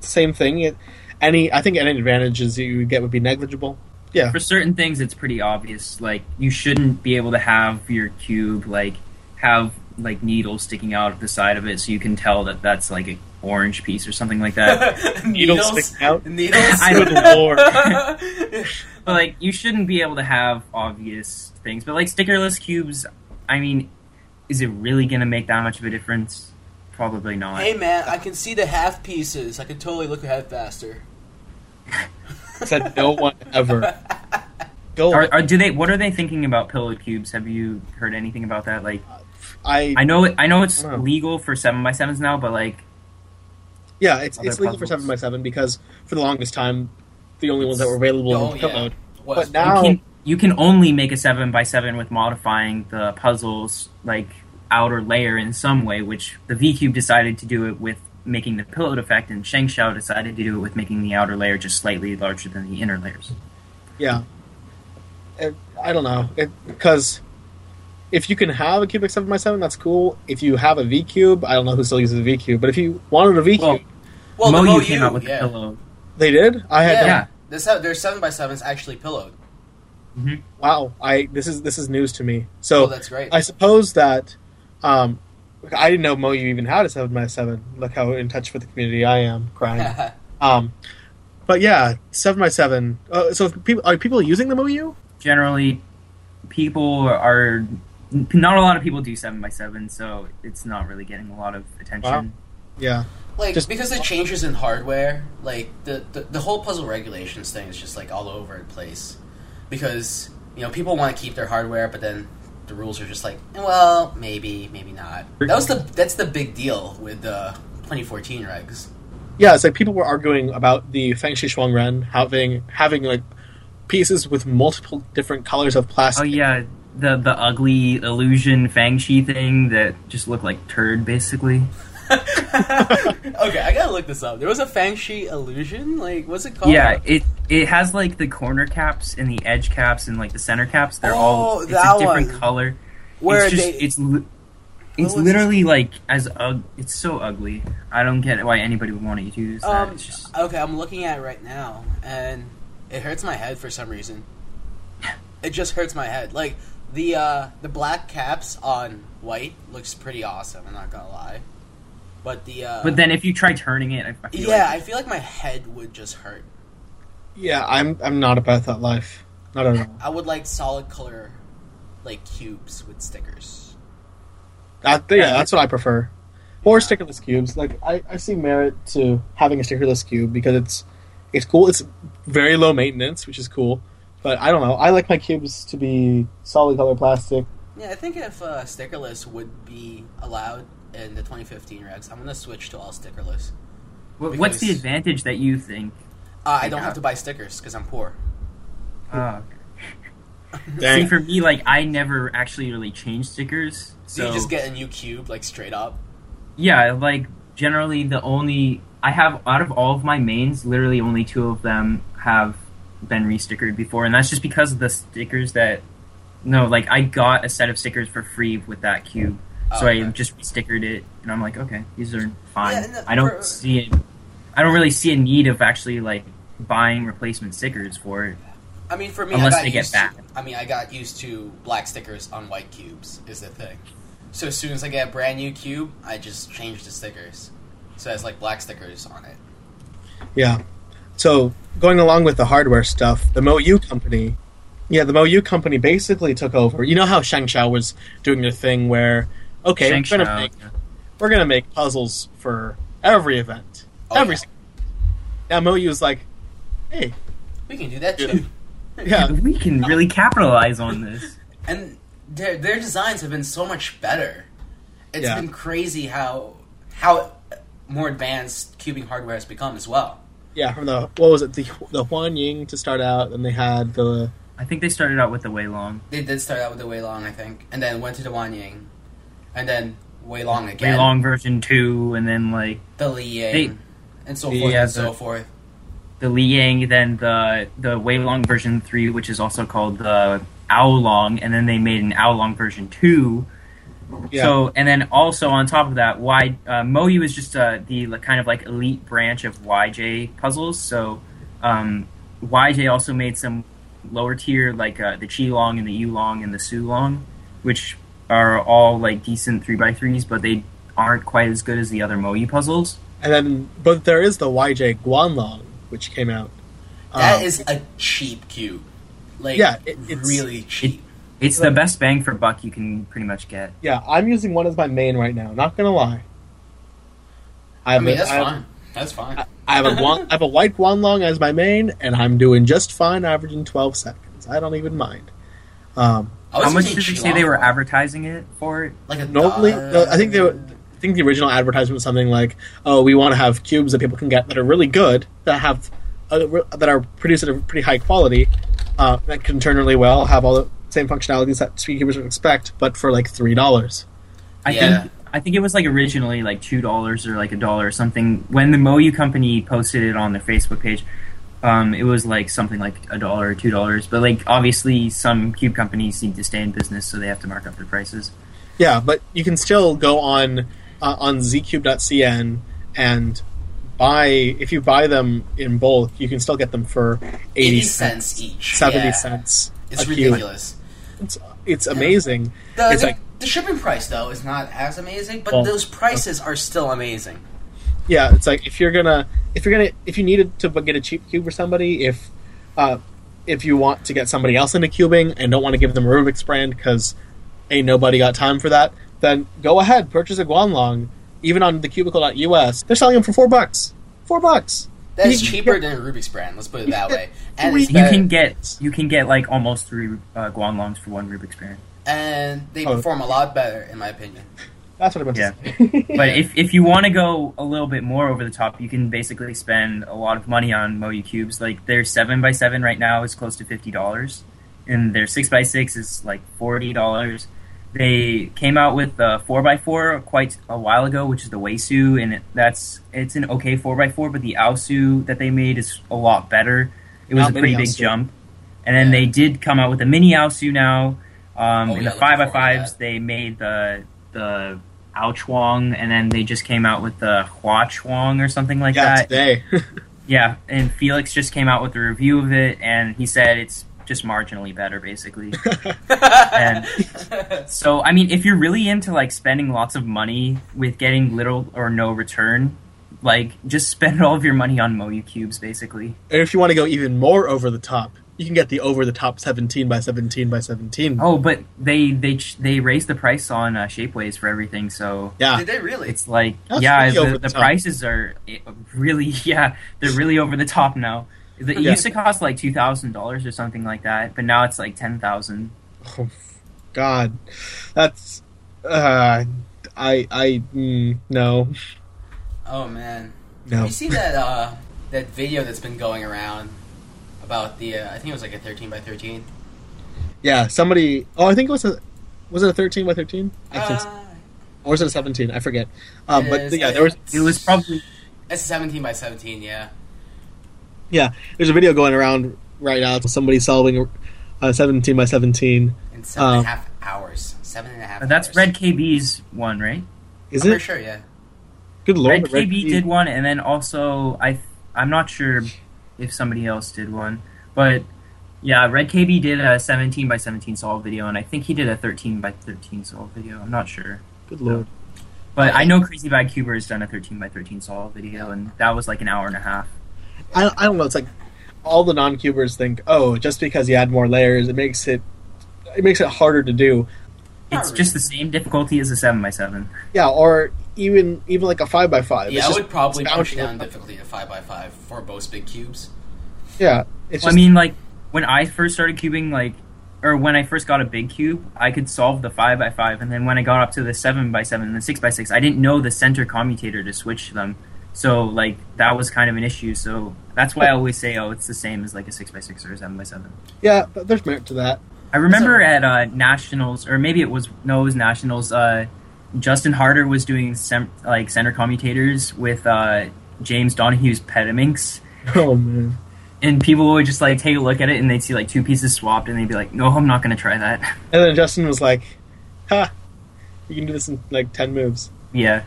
same thing. It, any, I think any advantages you would get would be negligible. Yeah. For certain things, it's pretty obvious. Like you shouldn't be able to have your cube like have like needles sticking out of the side of it, so you can tell that that's like a orange piece or something like that. [laughs] Needles sticking out? Needles. [laughs] I Good lord. [laughs] but like you shouldn't be able to have obvious things. But like stickerless cubes, I mean, is it really gonna make that much of a difference? Probably not. hey man, I can see the half pieces. I can totally look ahead faster. [laughs] Said no one ever. [laughs] Go. Are, are, do they? What are they thinking about pillow cubes? Have you heard anything about that? Like, I I know, it, I know it's I know. legal for seven by sevens now, but like, yeah, it's it's legal for seven by seven because for the longest time, the only ones that were available Oh, were yeah. pillowed. Was- But now- you can you can only make a seven by seven with modifying the puzzles like outer layer in some way, which the V Cube decided to do it with making the pillowed effect, and ShengShou decided to do it with making the outer layer just slightly larger than the inner layers. Yeah. It, I don't know because if you can have a cubic seven by seven, that's cool. If you have a V cube, I don't know who still uses a V cube, but if you wanted a V cube, Well, well, the Moyu Moyu, came out with yeah. the pillow. they did. I had Yeah. Yeah. This ha- their seven by sevens actually pillowed. Mm-hmm. wow. I this is this is news to me. Oh, So that's great. I suppose that um, I didn't know Moyu even had a seven by seven. Look how in touch with the community I am. Crying. [laughs] um, but yeah, seven by seven. Uh, so if people are people using the Moyu? Generally, people are not a lot of people do seven by seven, so it's not really getting a lot of attention. Wow. Yeah. like Just- because the changes in hardware, like the, the the whole puzzle regulations thing is just like all over the place. Because you know people want to keep their hardware, but then the rules are just like, well, maybe, maybe not. That was the that's the big deal with the 2014 regs. Yeah, it's like people were arguing about the Fang Shi Shuang Ren having having like pieces with multiple different colors of plastic. Oh yeah, the the ugly illusion Fang Shi thing that just looked like turd basically. [laughs] okay, I gotta look this up. There was a Fang Shi illusion. Like, what's it called? Yeah, it it has like the corner caps and the edge caps and like the center caps. They're Oh, all it's that a different one. color. where it's just they it's li- it's literally like as ug- it's so ugly. I don't get why anybody would want to use that. Um, It's just okay, I'm looking at it right now, and it hurts my head for some reason. [laughs] It just hurts my head. Like the uh, the black caps on white looks pretty awesome. I'm not gonna lie, but the uh, but then if you try turning it, I, I feel yeah, like I feel like my head would just hurt. Yeah, I'm I'm not about that life. Not at all. I would like solid color, like cubes with stickers. That, yeah, that's what I prefer. Or stickerless cubes. Like I, I see merit to having a stickerless cube because it's it's cool. It's very low maintenance, which is cool. But I don't know. I like my cubes to be solid color plastic. Yeah, I think if uh, stickerless would be allowed in the 2015 regs, I'm gonna switch to all stickerless. Wh- what's the advantage that you think? Uh, I don't have to buy stickers because I'm poor. Uh, [laughs] see, for me, like I never actually really change stickers. So So you just get a new cube, like straight up. Yeah, like generally the only I have out of all of my mains, literally only two of them have been restickered before, and that's just because of the stickers that. No, like I got a set of stickers for free with that cube, Oh, so Oh, okay. I just stickered it, and I'm like, okay, these are fine. Yeah, the- I don't for- see it. I don't really see a need of actually like buying replacement stickers for it. I mean, for me, Unless I got they get used bad. To, I mean, I got used to black stickers on white cubes. Is the thing. So as soon as I get a brand new cube, I just change the stickers, so it has like black stickers on it. Yeah. So going along with the hardware stuff, the Moyu company, yeah, the Moyu company basically took over. You know how ShengShou was doing their thing where, okay, Shang we're gonna Shao, make we're gonna make puzzles for every event, Oh, every. yeah. Now Moyu's like, hey, We can do that too. [laughs] yeah, we can really capitalize on this. and their their designs have been so much better. It's Yeah. been crazy how how more advanced cubing hardware has become as well. yeah. From the what was it, the the Huan Ying to start out, and they had the I think they started out with the Wei Long. They did start out with the Wei Long, I think, and then went to the Huan Ying, and then Wei Long again. Wei Long version two, and then like the Li Yang, They- and so forth Yeah, and so the- forth. the Li Yang, then the the Wei Long version three, which is also called the Ao Long, and then they made an Ao Long version two. yeah. So, and then also on top of that, Y uh, Moyu is just uh, the like, kind of like elite branch of YJ puzzles. So, um, YJ also made some lower tier, like uh, the Chi Long and the Yu Long and the Su Long, which are all like decent three x threes, but they aren't quite as good as the other Moyu puzzles. And then, but there is the YJ Guanlong, which came out. That Um, is a cheap cube. Like, Yeah, it- it's- really cheap. It's the best bang for buck you can pretty much get. yeah. I'm using one as my main right now. Not gonna lie. I I, have mean, a- that's I have- fine. That's fine. I have a Guan, I have a white Guanlong as my main, and I'm doing just fine, averaging 12 seconds. I don't even mind. Um, I was How much did they say they were advertising it for? Like a normally, no, I think they were, I think the original advertisement was something like, "Oh, we want to have cubes that people can get that are really good, that have uh, that are produced at a pretty high quality, uh, that can turn really well, have all the same functionalities that speedcubers would expect, but for like three dollars." I Yeah. think I think it was like originally like two dollars or like a dollar or something. When the Moyu company posted it on their Facebook page, um, it was like something like a dollar or two dollars. But like obviously, some cube companies need to stay in business, so they have to mark up their prices. Yeah, but you can still go on uh, on zcube.cn and buy if you buy them in bulk, you can still get them for 80, 80 cents each. 70 Yeah. cents. It's a cube. ridiculous. It's, it's amazing. The, It's the, like- the shipping price though is not as amazing, but Well, those prices are still amazing. Yeah, it's like if you're gonna if you're gonna if you needed to get a cheap cube for somebody, if uh, if you want to get somebody else into cubing and don't want to give them a Rubik's brand because ain't nobody got time for that, then go ahead purchase a Guanlong. Even on the cubicle.us, they're selling them for four bucks. Four bucks. That's cheaper get- than a Rubik's brand. Let's put it that way. And three- You can get you can get like almost three uh, Guanlongs for one Rubik's brand. and they Oh. perform a lot better, in my opinion. That's what I meant Yeah. to say. [laughs] But if, if you want to go a little bit more over the top, you can basically spend a lot of money on Moyu cubes. Like their seven x seven right now is close to fifty dollars, and their six x six is like forty dollars. They came out with the four x four quite a while ago, which is the Weisu, and it, that's it's an okay four x four. But the Aosu that they made is a lot better. It was Not a pretty big Aosu. jump, and then Yeah. they did come out with a mini Aosu now. Um, Oh, in yeah, the five x fives, they made the the Ao Chuang, and then they just came out with the Hua Chuang or something like yeah, that. today. [laughs] Yeah, and Feliks just came out with a review of it, and he said it's just marginally better, basically. [laughs] and so, I mean, if you're really into like spending lots of money with getting little or no return, like just [laughs] spend all of your money on Moyu cubes, basically. and if you want to go even more over the top, you can get the over the top 17 by 17 by 17. Oh, but they they they raised the price on uh, Shapeways for everything, so yeah. Did they really? It's like That's yeah, the, the the prices are eh, really [laughs] yeah, they're really over the top now. It Yeah. used to cost like two thousand dollars or something like that, but now it's like ten thousand. Oh, God, that's uh, I I mm, no oh man. no. You see that uh, that video that's been going around about the? Uh, I think it was like a 13 by 13. Yeah, somebody. Oh, I think it was a was it a 13 by 13? I think. Uh, Or was it a 17? I forget. Um, it but is- yeah, there was It was probably It's 17 by 17. Yeah. yeah, there's a video going around right now. of Somebody solving a 17 by 17. In seven and a Um, half hours. Seven and a half. that's hours. Red KB's one, right? Is I'm it? pretty sure. Yeah. Good lord, Red Red KB Key- did one, and then also I I'm not sure if somebody else did one, but yeah, Red KB did a 17 by 17 solve video, and I think he did a 13 by 13 solve video. I'm not sure. Good lord. But I know Crazy Bad Cuber has done a 13 by 13 solve video, and that was like an hour and a half. I, I don't know. It's like all the non-cubers think, oh, just because you add more layers, it makes it it makes it harder to do. It's just the same difficulty as a 7 by 7 Yeah, or even even like a five by five. Yeah, It's I would probably it's push bouncing down difficulty to 5 by 5 for most big cubes. Yeah, it's I just mean, like, when I first started cubing, like, or when I first got a big cube, I could solve the 5 by 5 and then when I got up to the 7 by 7 and the 6 by 6 I didn't know the center commutator to switch them. So, like, that was kind of an issue. So, that's why I always say, oh, it's the same as, like, a 6 by 6 or a 7 by 7 yeah. But there's merit to that. I remember So- at uh, Nationals, or maybe it was no, it was Nationals. Uh, Justin Harder was doing sem- like center commutators with uh, James Donahue's Petaminx, Oh man. and people would just like take a look at it and they'd see like two pieces swapped, and they'd be like, "No, I'm not going to try that." [laughs] And then Justin was like, "Ha, you can do this in like ten moves." yeah,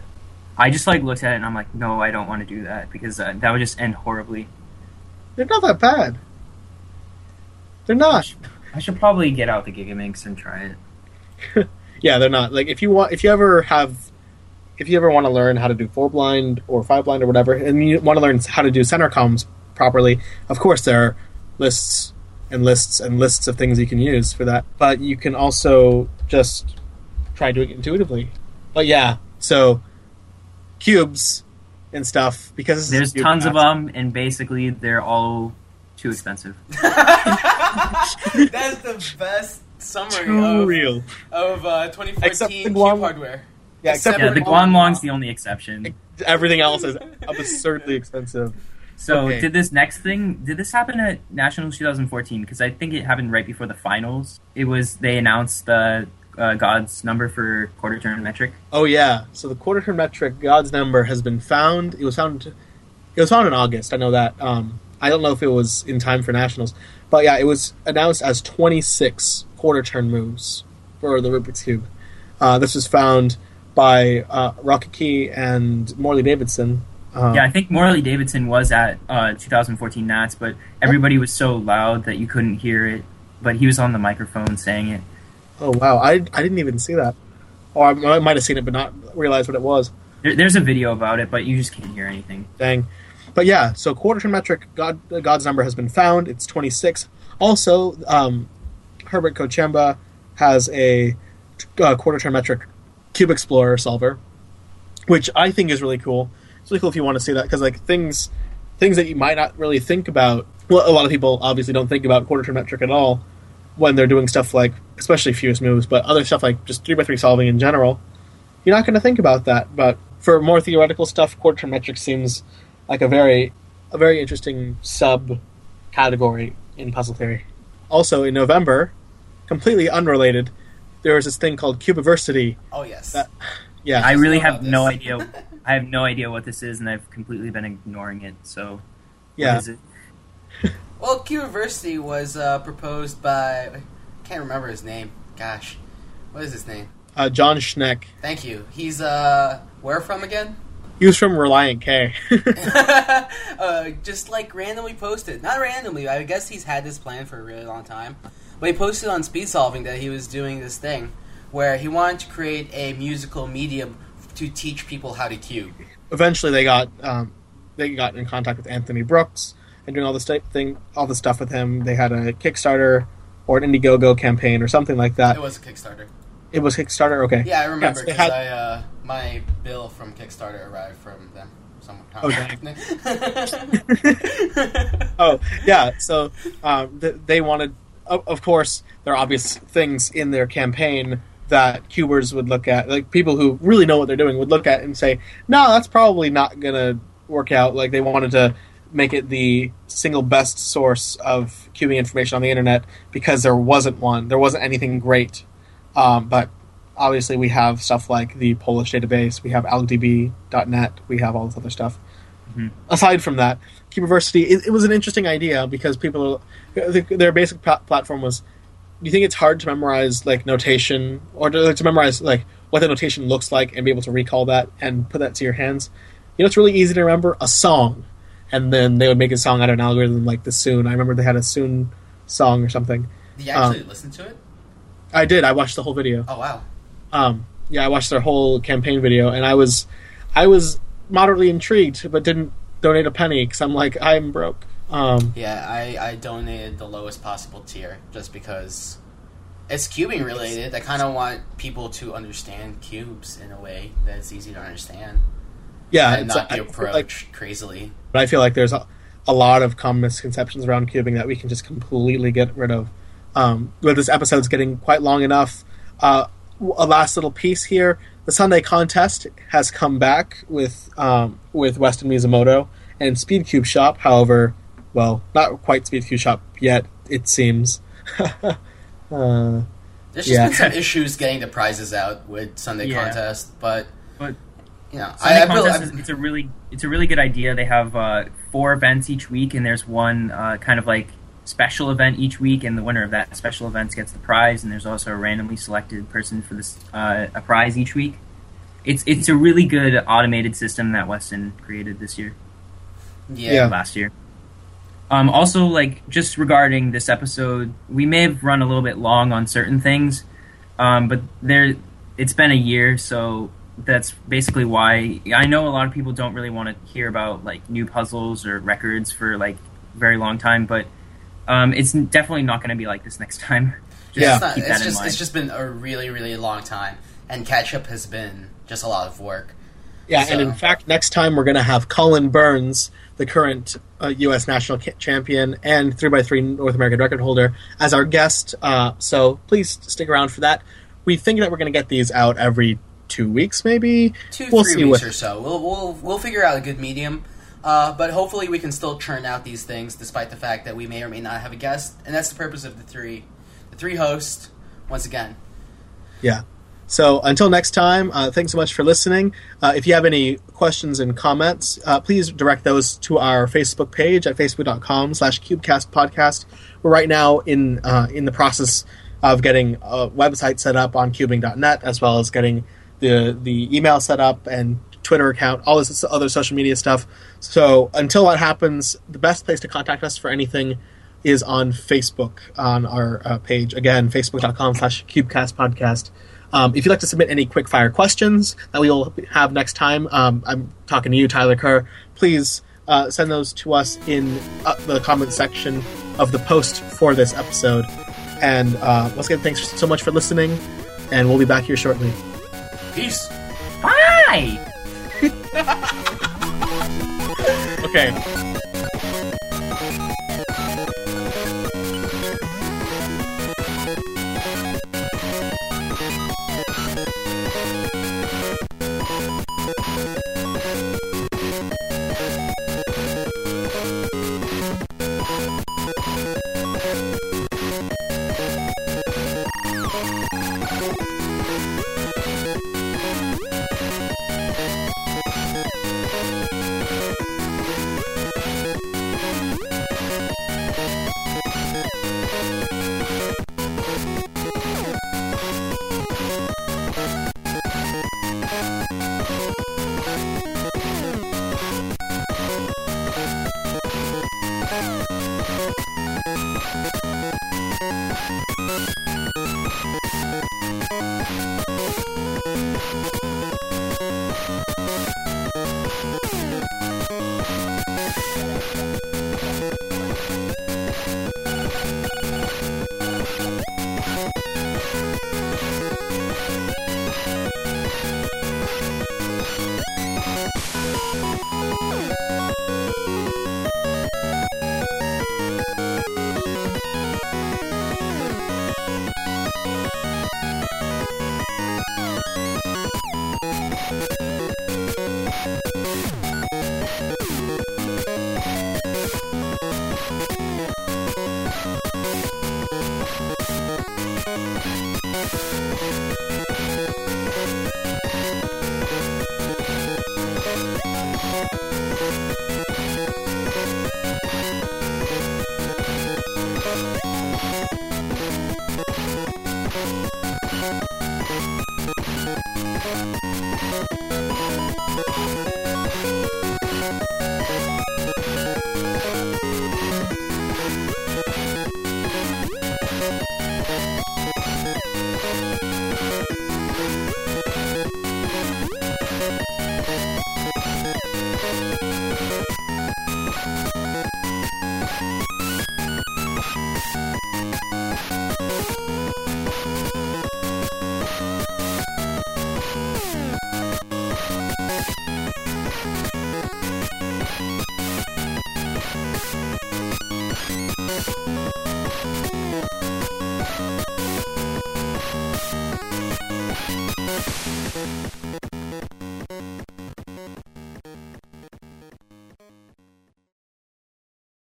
I just like looked at it and I'm like, "No, I don't want to do that because uh, that would just end horribly." They're not that bad. They're not. I should probably get out the Gigaminx and try it. [laughs] Yeah, they're not. Like if you want, if you ever have, if you ever want to learn how to do four blind or five blind or whatever, and you want to learn how to do center comms properly, of course there are lists and lists and lists of things you can use for that. But you can also just try doing it intuitively. But yeah, so cubes and stuff because There's cube tons of them, and basically they're all too expensive. [laughs] That's the best summary Too of, real. of uh, Except 2014 the cube Guam- hardware. Yeah, except Yeah, for the Guanlong's the only exception. everything else is absurdly expensive. So Okay. did this next thing? Did this happen at Nationals 2014? Because I think it happened right before the finals. It was they announced the uh, God's number for quarter turn metric. Oh yeah. So the quarter turn metric God's number has been found. It was found. It was found in August. I know that. Um, I don't know if it was in time for nationals, but yeah, it was announced as 26 quarter turn moves for the Rubik's cube. Uh, this was found by uh, Rokicki and Morley Davidson. Um, Yeah, I think Morley Davidson was at uh, 2014 Nats, but everybody was so loud that you couldn't hear it. But he was on the microphone saying it. Oh wow, I, I didn't even see that, or I might have seen it but not realize what it was. There, there's a video about it, but you just can't hear anything. Dang. But yeah, so quarter turn metric God God's number has been found. It's 26. Also, um, Herbert Kociemba has a uh, quarter turn metric cube explorer solver, which I think is really cool. It's really cool if you want to see that because like things things that you might not really think about. Well, a lot of people obviously don't think about quarter turn metric at all when they're doing stuff like especially fewest moves, but other stuff like just three by three solving in general. You're not going to think about that, but for more theoretical stuff, quarter turn metric seems like a very a very interesting sub category in puzzle theory. Also in November, completely unrelated, there was this thing called Cubiversity. Oh yes. That- Yeah, I really have no idea. [laughs] I have no idea what this is, and I've completely been ignoring it. So, yeah. what is it? [laughs] Well, Cubiversity was uh, proposed by I can't remember his name. Gosh, what is his name? Uh, Jon Schneck. Thank you. He's uh, where from again? He was from Relient K. [laughs] uh, just like randomly posted. Not randomly. I guess he's had this plan for a really long time. But he posted on Speed Solving that he was doing this thing where he wanted to create a musical medium to teach people how to cube. Eventually, they got um, they got in contact with Anthony Brooks and doing all this type thing, all the stuff with him. They had a Kickstarter or an Indiegogo campaign or something like that. It was a Kickstarter. It was Kickstarter. Okay. Yeah, I remember Yes, because had- I uh, my bill from Kickstarter arrived from them. Oh, Sometime. [laughs] [laughs] oh yeah so um, th- they wanted of, of course there are obvious things in their campaign that cubers would look at like people who really know what they're doing would look at and say no that's probably not gonna work out. Like they wanted to make it the single best source of cubing information on the internet because there wasn't one. There wasn't anything great. Um, but obviously we have stuff like the polish database we have algdb.net we have all this other stuff. Aside from that, Cubiversity, it, it was an interesting idea because people, are, the, their basic pla- platform was, do you think it's hard to memorize like notation or to, to memorize like what the notation looks like and be able to recall that and put that to your hands? You know, it's really easy to remember a song, and then they would make a song out of an algorithm like the Sune. I remember they had a Sune song or something. Did you actually Um, listen to it? I did. I watched the whole video. Oh wow. Um, yeah, I watched their whole campaign video, and I was, I was moderately intrigued, but didn't donate a penny because I'm like I'm broke. Um, Yeah, I, I donated the lowest possible tier just because it's cubing related. I kind of want people to understand cubes in a way that's easy to understand yeah, and it's, not be approached like, crazily. but I feel like there's a, a lot of common misconceptions around cubing that we can just completely get rid of. Um, but this episode's getting quite long enough. Uh, a last little piece here: the Sunday contest has come back with um, with Weston Mizumoto and Speed Cube Shop. However, well, not quite Speed Cube Shop yet. It seems. [laughs] uh, There's just Yeah. been some issues getting the prizes out with Sunday Yeah. contest, but But you know, Sunday I, I, really- contest is, it's a really it's a really good idea. They have uh, four events each week, and there's one uh, kind of like special event each week, and the winner of that special event gets the prize. And there's also a randomly selected person for this uh, a prize each week. It's it's a really good automated system that Weston created this year, yeah. Yeah. last year. Um, also, like just regarding this episode, we may have run a little bit long on certain things, um, but there it's been a year, so that's basically why I know a lot of people don't really want to hear about like new puzzles or records for like very long time, but um, it's definitely not going to be like this next time. [laughs] Just Yeah. it's, not, it's in just mind. it's just been a really really long time, and catch up has been just a lot of work. Yeah, and in fact, next time we're going to have Colin Burns, the current uh, U.S. national ca- champion and 3x3 North American record holder, as our guest. Uh, so please stick around for that. We think that we're going to get these out every two weeks, maybe. 2 We'll three see weeks what- or so. We'll we'll we'll figure out a good medium. Uh, but hopefully we can still churn out these things despite the fact that we may or may not have a guest, and that's the purpose of the three, the three hosts. Once again, Yeah. So until next time, uh, thanks so much for listening. Uh, if you have any questions and comments, uh, please direct those to our Facebook page at facebook.com slash cubecast podcast. We're right now in uh, in the process of getting a website set up on cubing.net as well as getting the the email set up and Twitter account, all this other social media stuff. So until that happens, the best place to contact us for anything is on Facebook on our uh, page. Again, facebook.com slash cubecast podcast. Um, if you'd like to submit any quick fire questions that we will have next time, um, I'm talking to you, Tyler Kerr. Please uh, send those to us in uh, the comment section of the post for this episode. And uh, once again, thanks so much for listening, and we'll be back here shortly. peace. Bye. [laughs] Okay.